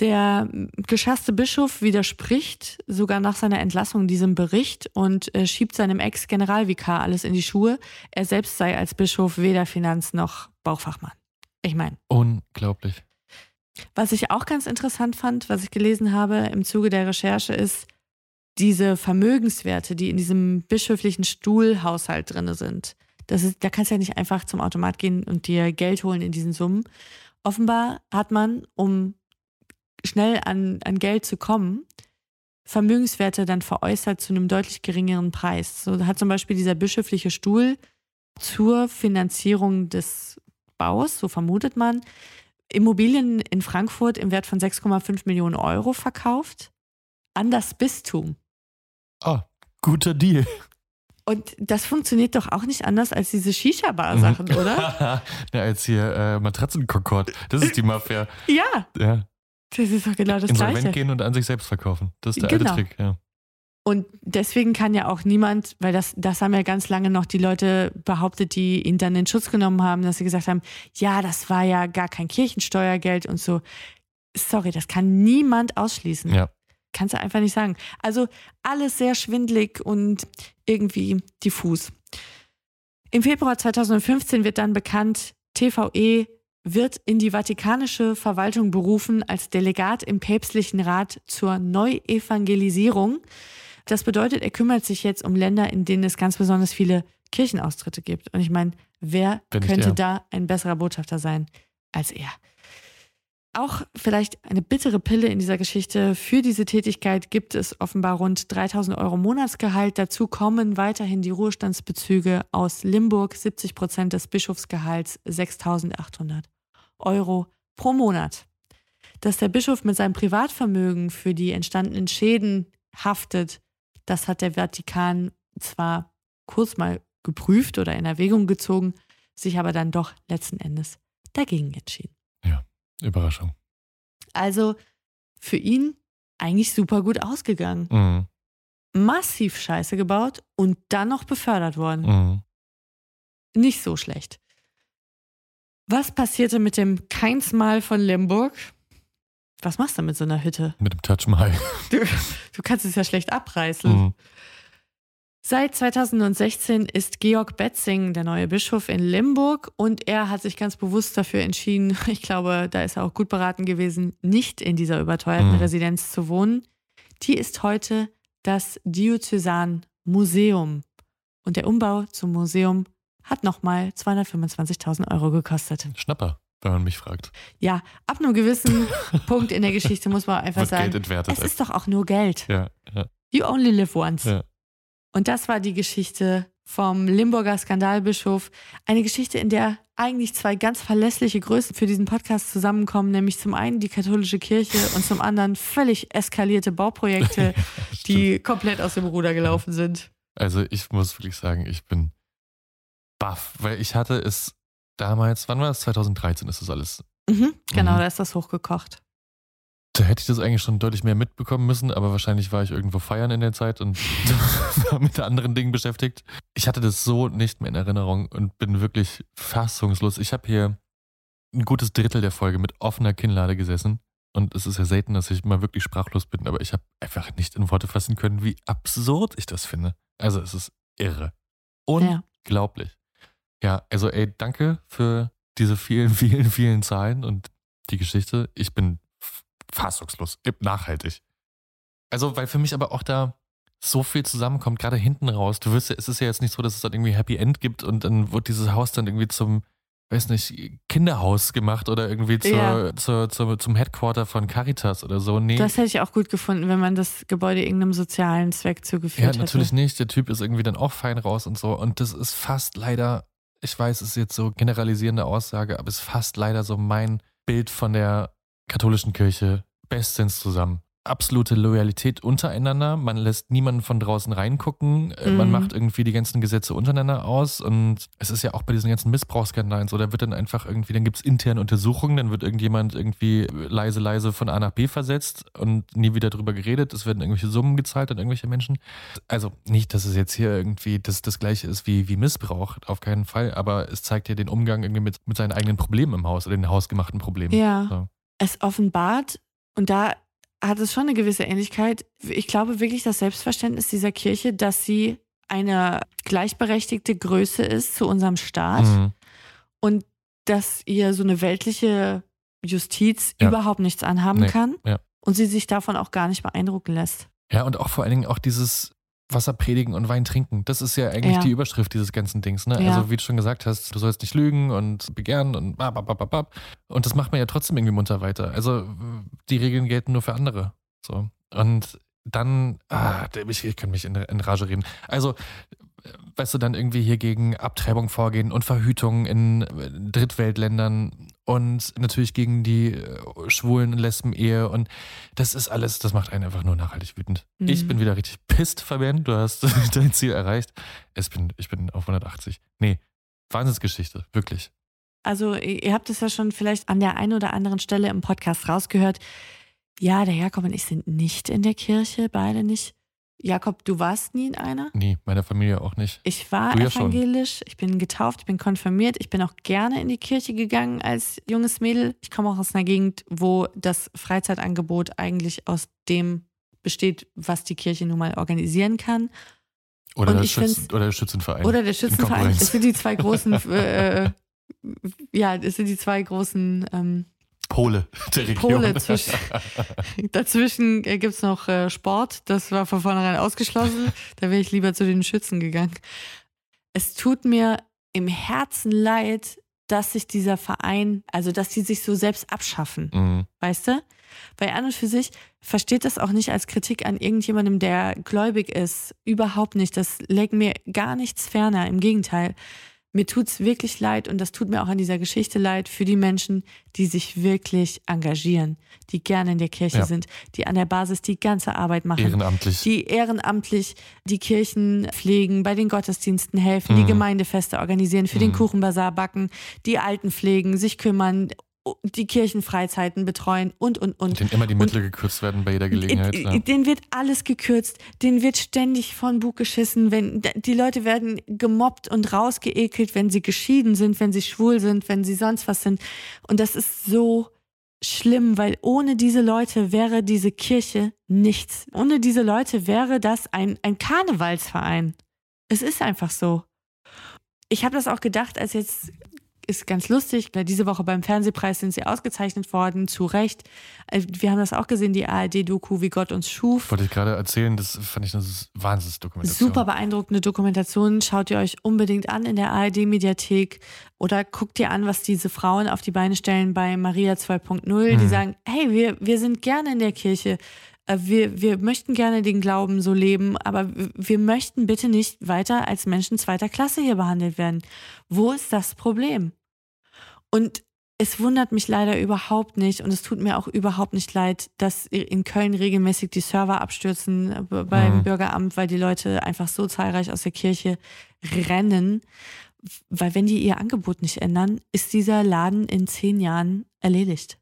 Der geschasste Bischof widerspricht sogar nach seiner Entlassung diesem Bericht und äh, schiebt seinem Ex-Generalvikar alles in die Schuhe. Er selbst sei als Bischof weder Finanz- noch Bauchfachmann. Ich meine, Unglaublich. was ich auch ganz interessant fand, was ich gelesen habe im Zuge der Recherche, ist diese Vermögenswerte, die in diesem bischöflichen Stuhlhaushalt drin sind. Das ist, da kannst du ja nicht einfach zum Automat gehen und dir Geld holen in diesen Summen. Offenbar hat man, um schnell an, an Geld zu kommen, Vermögenswerte dann veräußert zu einem deutlich geringeren Preis. So hat zum Beispiel dieser bischöfliche Stuhl zur Finanzierung des Baus, so vermutet man, Immobilien in Frankfurt im Wert von 6,5 Millionen Euro verkauft an das Bistum. Ah, guter Deal. Und das funktioniert doch auch nicht anders als diese Shisha-Bar-Sachen, Mhm. oder? ja, als hier äh, Matratzenkonkord. Das ist die Mafia. Ja, Ja. das ist doch genau das Insolvent Gleiche. gehen und an sich selbst verkaufen. Das ist der Genau. alte Trick, ja. Und deswegen kann ja auch niemand, weil das, das haben ja ganz lange noch die Leute behauptet, die ihn dann in Schutz genommen haben, dass sie gesagt haben, ja, das war ja gar kein Kirchensteuergeld und so. Sorry, das kann niemand ausschließen. Ja. Kannst du einfach nicht sagen. Also alles sehr schwindlig und irgendwie diffus. Im Februar 2015 wird dann bekannt, TVE wird in die vatikanische Verwaltung berufen als Delegat im päpstlichen Rat zur Neuevangelisierung. Das bedeutet, er kümmert sich jetzt um Länder, in denen es ganz besonders viele Kirchenaustritte gibt. Und ich meine, wer nicht könnte da ein besserer Botschafter sein als er? Auch vielleicht eine bittere Pille in dieser Geschichte. Für diese Tätigkeit gibt es offenbar rund 3000 Euro Monatsgehalt. Dazu kommen weiterhin die Ruhestandsbezüge aus Limburg, 70 Prozent des Bischofsgehalts, 6800 Euro pro Monat. Dass der Bischof mit seinem Privatvermögen für die entstandenen Schäden haftet, das hat der Vatikan zwar kurz mal geprüft oder in Erwägung gezogen, sich aber dann doch letzten Endes dagegen entschieden. Überraschung. Also für ihn eigentlich super gut ausgegangen. Mhm. Massiv Scheiße gebaut und dann noch befördert worden. Mhm. Nicht so schlecht. Was passierte mit dem Keinsmal von Limburg? Was machst du mit so einer Hütte? Mit dem Touch Mahal. Du, du kannst es ja schlecht abreißen. Mhm. Seit 2016 ist Georg Betzing der neue Bischof in Limburg und er hat sich ganz bewusst dafür entschieden, ich glaube, da ist er auch gut beraten gewesen, nicht in dieser überteuerten Mhm. Residenz zu wohnen. Die ist heute das Diözesan Museum. Und der Umbau zum Museum hat nochmal 225.000 Euro gekostet. Schnapper, wenn man mich fragt. Ja, ab einem gewissen Punkt in der Geschichte muss man einfach Wird sagen, es ist doch auch nur Geld. Ja, ja. You only live once. Ja. Und das war die Geschichte vom Limburger Skandalbischof. Eine Geschichte, in der eigentlich zwei ganz verlässliche Größen für diesen Podcast zusammenkommen, nämlich zum einen die katholische Kirche und zum anderen völlig eskalierte Bauprojekte, die komplett aus dem Ruder gelaufen sind. Also ich muss wirklich sagen, ich bin baff, weil ich hatte es damals, wann war das? 2013 ist das alles. Mhm, genau, Mhm. da ist das hochgekocht. Da hätte ich das eigentlich schon deutlich mehr mitbekommen müssen, aber wahrscheinlich war ich irgendwo feiern in der Zeit und war mit anderen Dingen beschäftigt. Ich hatte das so nicht mehr in Erinnerung und bin wirklich fassungslos. Ich habe hier ein gutes Drittel der Folge mit offener Kinnlade gesessen und es ist ja selten, dass ich mal wirklich sprachlos bin, aber ich habe einfach nicht in Worte fassen können, wie absurd ich das finde. Also es ist irre. Unglaublich. Ja, also ey, danke für diese vielen, vielen, vielen Zahlen und die Geschichte. Ich bin fassungslos, nachhaltig. Also, weil für mich aber auch da so viel zusammenkommt, gerade hinten raus. Du wirst ja, es ist ja jetzt nicht so, dass es dann irgendwie Happy End gibt und dann wird dieses Haus dann irgendwie zum, weiß nicht, Kinderhaus gemacht oder irgendwie zur, Ja. zur, zur, zum Headquarter von Caritas oder so. Nee. Das hätte ich auch gut gefunden, wenn man das Gebäude irgendeinem sozialen Zweck zugeführt Ja, natürlich hätte. nicht. Der Typ ist irgendwie dann auch fein raus und so. Und das ist fast leider, ich weiß, es ist jetzt so generalisierende Aussage, aber es ist fast leider so mein Bild von der katholischen Kirche bestens zusammen. Absolute Loyalität untereinander. Man lässt niemanden von draußen reingucken. Äh, Man Mhm. macht irgendwie die ganzen Gesetze untereinander aus. Und es ist ja auch bei diesen ganzen Missbrauchsskandalen so, da wird dann einfach irgendwie, dann gibt es interne Untersuchungen, dann wird irgendjemand irgendwie leise, leise von A nach B versetzt und nie wieder drüber geredet. Es werden irgendwelche Summen gezahlt an irgendwelche Menschen. Also nicht, dass es jetzt hier irgendwie das, das gleiche ist wie, wie Missbrauch, auf keinen Fall, aber es zeigt ja den Umgang irgendwie mit, mit seinen eigenen Problemen im Haus oder den hausgemachten Problemen. Ja. So. Es offenbart, und da hat es schon eine gewisse Ähnlichkeit, ich glaube wirklich das Selbstverständnis dieser Kirche, dass sie eine gleichberechtigte Größe ist zu unserem Staat Mhm. und dass ihr so eine weltliche Justiz Ja. überhaupt nichts anhaben Nee, kann Ja. und sie sich davon auch gar nicht beeindrucken lässt. ja, und auch vor allen Dingen auch dieses Wasser predigen und Wein trinken. Das ist ja eigentlich Ja. die Überschrift dieses ganzen Dings. Ne? Ja. Also wie du schon gesagt hast, du sollst nicht lügen und begehren und bababababab. Und das macht man ja trotzdem irgendwie munter weiter. Also die Regeln gelten nur für andere. So. Und dann, ah, ich, ich kann mich in, in Rage reden. Also, weißt du, dann irgendwie hier gegen Abtreibung vorgehen und Verhütung in Drittweltländern und natürlich gegen die äh, schwulen Lesben-Ehe und das ist alles, das macht einen einfach nur nachhaltig wütend. Mhm. Ich bin wieder richtig pisst, Fabian. Du hast dein Ziel erreicht. Ich bin, ich bin auf 180. Nee, Wahnsinnsgeschichte, wirklich. Also ihr ihr habt es ja schon vielleicht an der einen oder anderen Stelle im Podcast rausgehört. Ja, der Jakob und ich sind nicht in der Kirche, beide nicht. Jakob, du warst nie in einer? Nee, meine Familie auch nicht. Ich war ja schon. evangelisch, ich bin getauft, ich bin konfirmiert, ich bin auch gerne in die Kirche gegangen als junges Mädel. Ich komme auch aus einer Gegend, wo das Freizeitangebot eigentlich aus dem besteht, was die Kirche nun mal organisieren kann. Oder, der, Schützen, oder der Schützenverein. Oder der In Schützenverein. Das sind die zwei großen, äh, ja, das sind die zwei großen ähm, Pole der Region. Pole zwischen. Dazwischen gibt es noch äh, Sport, das war von vornherein ausgeschlossen. Da wäre ich lieber zu den Schützen gegangen. Es tut mir im Herzen leid, dass sich dieser Verein, also dass die sich so selbst abschaffen. Mhm. Weißt du? Weil an und für sich versteht das auch nicht als Kritik an irgendjemandem, der gläubig ist. Überhaupt nicht. Das legt mir gar nichts ferner. Im Gegenteil. Mir tut's wirklich leid und das tut mir auch an dieser Geschichte leid für die Menschen, die sich wirklich engagieren, die gerne in der Kirche Ja. sind, die an der Basis die ganze Arbeit machen. Ehrenamtlich. Die ehrenamtlich die Kirchen pflegen, bei den Gottesdiensten helfen, die Mhm. Gemeindefeste organisieren, für den Mhm. Kuchenbazar backen, die Alten pflegen, sich kümmern, die Kirchenfreizeiten betreuen und, und, und. Denen immer die Mittel gekürzt werden bei jeder Gelegenheit. Ja. Den wird alles gekürzt, den wird ständig von Bug geschissen, wenn die Leute werden gemobbt und rausgeekelt, wenn sie geschieden sind, wenn sie schwul sind, wenn sie sonst was sind. Und das ist so schlimm, weil ohne diese Leute wäre diese Kirche nichts. Ohne diese Leute wäre das ein, ein Karnevalsverein. Es ist einfach so. Ich habe das auch gedacht, als jetzt ist ganz lustig. Diese Woche beim Fernsehpreis sind sie ausgezeichnet worden, zu Recht. Äh, Wir haben das auch gesehen, die ARD-Doku, wie Gott uns schuf. Wollte ich gerade erzählen, das fand ich eine Wahnsinnsdokumentation. Super beeindruckende Dokumentation. Schaut ihr euch unbedingt an in der ARD-Mediathek oder guckt ihr an, was diese Frauen auf die Beine stellen bei Maria 2.0. Die Mhm. sagen, hey, wir, wir sind gerne in der Kirche. Äh, Wir, wir möchten gerne den Glauben so leben, aber wir möchten bitte nicht weiter als Menschen zweiter Klasse hier behandelt werden. Wo ist das Problem? Und es wundert mich leider überhaupt nicht und es tut mir auch überhaupt nicht leid, dass in Köln regelmäßig die Server abstürzen äh, beim Mhm. Bürgeramt, weil die Leute einfach so zahlreich aus der Kirche rennen. Weil wenn die ihr Angebot nicht ändern, ist dieser Laden in zehn Jahren erledigt.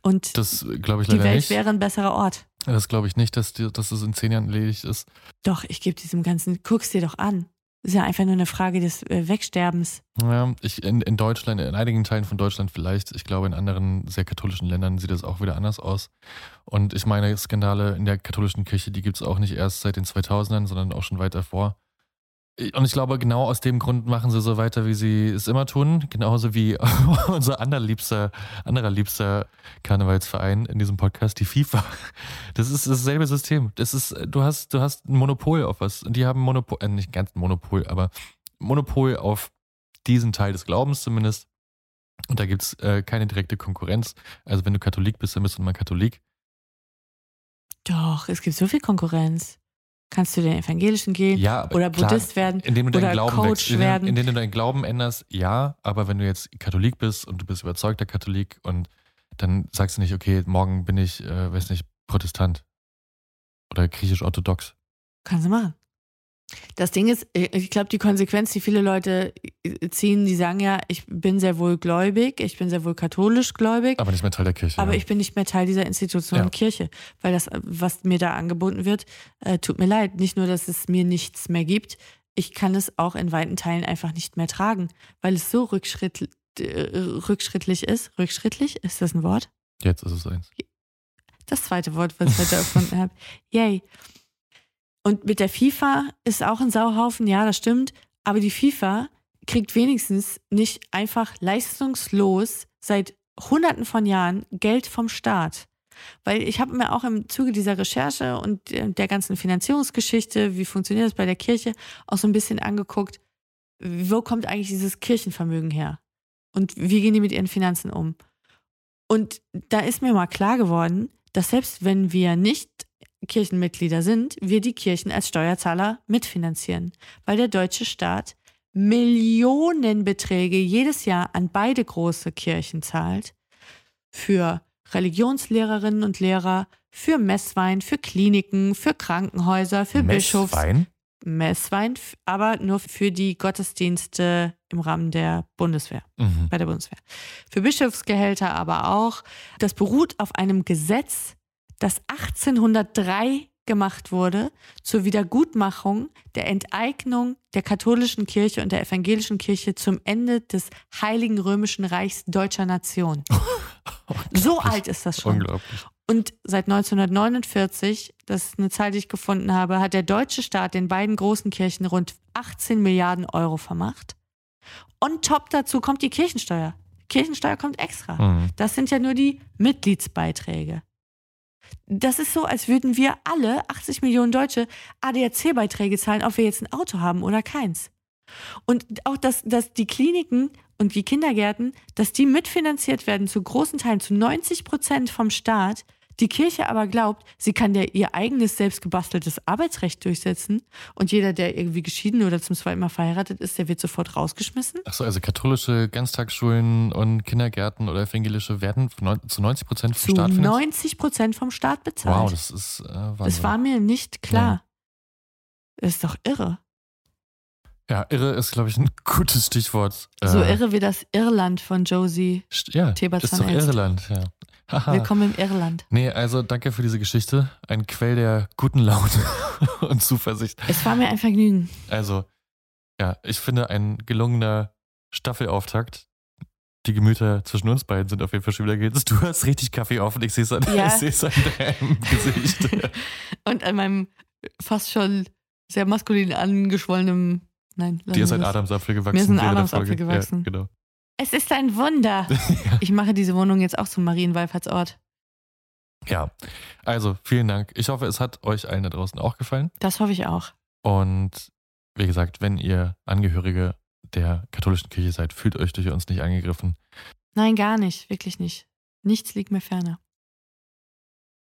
Und Das glaube ich die Welt nicht. wäre ein besserer Ort. Das glaube ich nicht, dass, die, dass es in zehn Jahren erledigt ist. Doch, ich gebe diesem Ganzen, guck's dir doch an. Ist ja einfach nur eine Frage des äh, Wegsterbens. Ja, ich, in, in Deutschland, in einigen Teilen von Deutschland vielleicht, ich glaube in anderen sehr katholischen Ländern sieht das auch wieder anders aus. Und ich meine, Skandale in der katholischen Kirche, die gibt es auch nicht erst seit den 2000ern, sondern auch schon weit davor. Und ich glaube, genau aus dem Grund machen sie so weiter, wie sie es immer tun. Genauso wie unser anderer liebster, anderer liebster Karnevalsverein in diesem Podcast, die FIFA. Das ist dasselbe System. Das ist, du hast, du hast ein Monopol auf was. Und die haben Monopol, äh, nicht ganz ein Monopol, aber Monopol auf diesen Teil des Glaubens zumindest. Und da gibt es äh, keine direkte Konkurrenz. Also wenn du Katholik bist, dann bist du immer Katholik. Doch, es gibt so viel Konkurrenz. Kannst du den Evangelischen gehen Ja, oder klar, Buddhist werden indem du oder deinen Glauben Coach indem, werden. indem du deinen Glauben änderst, ja, aber wenn du jetzt Katholik bist und du bist überzeugter Katholik und dann sagst du nicht, okay, morgen bin ich, äh, weiß nicht, Protestant oder griechisch-orthodox. Kannst du machen. Das Ding ist, äh, ich glaube, die Konsequenz, die viele Leute äh, ziehen, die sagen ja, ich bin sehr wohl gläubig, ich bin sehr wohl katholisch gläubig, Aber nicht mehr Teil der Kirche. aber ja. ich bin nicht mehr Teil dieser Institution Ja. Kirche, weil das, was mir da angeboten wird, äh, tut mir leid. Nicht nur, dass es mir nichts mehr gibt, ich kann es auch in weiten Teilen einfach nicht mehr tragen, weil es so rückschritt, äh, rückschrittlich ist. Rückschrittlich? Ist das ein Wort? Jetzt ist es eins. Das zweite Wort, was ich heute erfunden habe. Yay. Und mit der FIFA ist auch ein Sauhaufen, ja, das stimmt. Aber die FIFA kriegt wenigstens nicht einfach leistungslos seit Hunderten von Jahren Geld vom Staat. Weil ich habe mir auch im Zuge dieser Recherche und äh, der ganzen Finanzierungsgeschichte, wie funktioniert das bei der Kirche, auch so ein bisschen angeguckt, wo kommt eigentlich dieses Kirchenvermögen her? Und wie gehen die mit ihren Finanzen um? Und da ist mir mal klar geworden, dass selbst wenn wir nicht Kirchenmitglieder sind, wir die Kirchen als Steuerzahler mitfinanzieren, weil der deutsche Staat Millionenbeträge jedes Jahr an beide große Kirchen zahlt für Religionslehrerinnen und Lehrer, für Messwein, für Kliniken, für Krankenhäuser, für Bischofs Messwein? Messwein, aber nur für die Gottesdienste im Rahmen der Bundeswehr, Mhm. bei der Bundeswehr. Für Bischofsgehälter aber auch. Das beruht auf einem Gesetz, das 1803 gemacht wurde zur Wiedergutmachung der Enteignung der katholischen Kirche und der evangelischen Kirche zum Ende des Heiligen Römischen Reichs deutscher Nation. so alt ist das schon. Unglaublich. Und seit 1949, das ist eine Zahl, die ich gefunden habe, hat der deutsche Staat den beiden großen Kirchen rund 18 Milliarden Euro vermacht. On top dazu kommt die Kirchensteuer. Kirchensteuer kommt extra. Mhm. Das sind ja nur die Mitgliedsbeiträge. Das ist so, als würden wir alle 80 Millionen Deutsche ADAC-Beiträge zahlen, ob wir jetzt ein Auto haben oder keins. Und auch, dass, dass die Kliniken und die Kindergärten, dass die mitfinanziert werden zu großen Teilen, zu 90 Prozent vom Staat, die Kirche aber glaubt, sie kann ja ihr eigenes selbstgebasteltes Arbeitsrecht durchsetzen und jeder, der irgendwie geschieden oder zum zweiten Mal verheiratet ist, der wird sofort rausgeschmissen. Achso, also katholische Ganztagsschulen und Kindergärten oder evangelische werden zu 90 Prozent vom Zu Staat finanziert? 90 Prozent vom Staat bezahlt. Wow, das ist äh, Wahnsinn. das war mir nicht klar. Das ist doch irre. Ja, irre ist, glaube ich, ein gutes Stichwort. So Äh, irre wie das Irland von Josie Ja, Tebertson ist doch. Irland, ja. Haha. Willkommen im Irland. Nee, also danke für diese Geschichte. Ein Quell der guten Laune und Zuversicht. Es war mir ein Vergnügen. Also, ja, ich finde ein gelungener Staffelauftakt. Die Gemüter zwischen uns beiden sind auf jeden Fall schon wieder gehetzt. Du hast richtig Kaffee auf und ich sehe es an, Ja. an deinem Gesicht. Und an meinem fast schon sehr maskulin angeschwollenen. Nein, Dir ist ein. Adamsapfel gewachsen. Mir ist ein Adamsapfel gewachsen. Ja, genau. Es ist ein Wunder. Ich mache diese Wohnung jetzt auch zum Marienwallfahrtsort. Ja, also vielen Dank. Ich hoffe, es hat euch allen da draußen auch gefallen. Das hoffe ich auch. Und wie gesagt, wenn ihr Angehörige der katholischen Kirche seid, fühlt euch durch uns nicht angegriffen. Nein, gar nicht. Wirklich nicht. Nichts liegt mir ferner.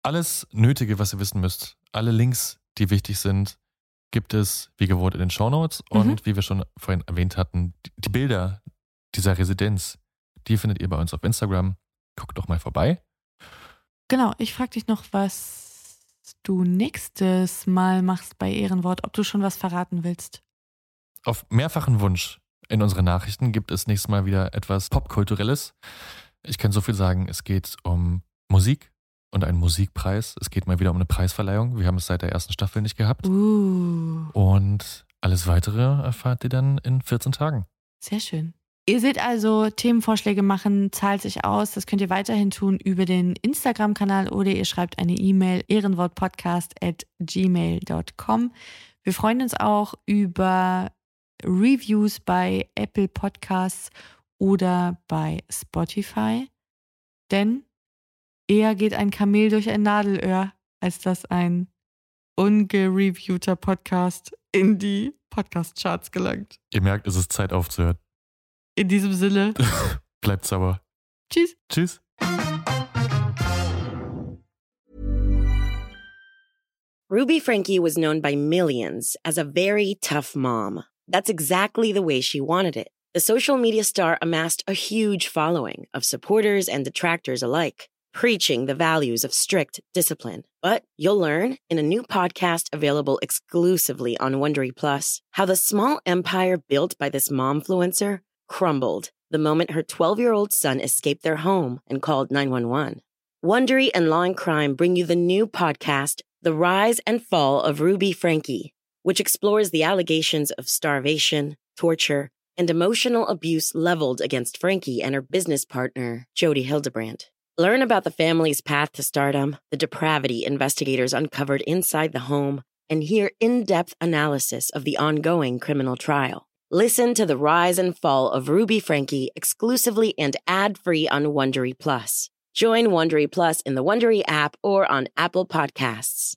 Alles Nötige, was ihr wissen müsst, alle Links, die wichtig sind, gibt es wie gewohnt in den Shownotes. Und Mhm. wie wir schon vorhin erwähnt hatten, die Bilder dieser Residenz, die findet ihr bei uns auf Instagram. Guckt doch mal vorbei. Genau, ich frage dich noch, was du nächstes Mal machst bei Ehrenwort, ob du schon was verraten willst. Auf mehrfachen Wunsch in unseren Nachrichten gibt es nächstes Mal wieder etwas Popkulturelles. Ich kann so viel sagen, es geht um Musik und einen Musikpreis. Es geht mal wieder um eine Preisverleihung. Wir haben es seit der ersten Staffel nicht gehabt. Uh, Und alles weitere erfahrt ihr dann in 14 Tagen. sehr schön. Ihr seht also, Themenvorschläge machen zahlt sich aus. Das könnt ihr weiterhin tun über den Instagram-Kanal oder ihr schreibt eine E-Mail ehrenwortpodcast at gmail.com. Wir freuen uns auch über Reviews bei Apple Podcasts oder bei Spotify. Denn eher geht ein Kamel durch ein Nadelöhr, als dass ein ungereviewter Podcast in die Podcast-Charts gelangt. Ihr merkt, es ist Zeit aufzuhören. In diesem Sinne, Bleibt sauber. tschüss. Tschüss. Ruby Frankie was known by millions as a very tough mom. That's exactly the way she wanted it. The social media star amassed a huge following of supporters and detractors alike, preaching the values of strict discipline. But you'll learn in a new podcast available exclusively on Wondery Plus how the small empire built by this momfluencer crumbled the moment her 12-year-old son escaped their home and called 911. Wondery and Law and Crime bring you the new podcast, The Rise and Fall of Ruby Frankie, which explores the allegations of starvation, torture, and emotional abuse leveled against Frankie and her business partner, Jody Hildebrandt. Learn about the family's path to stardom, the depravity investigators uncovered inside the home, and hear in depth analysis of the ongoing criminal trial. Listen to the rise and fall of Ruby Frankie exclusively and ad free on Wondery Plus. Join Wondery Plus in the Wondery app or on Apple Podcasts.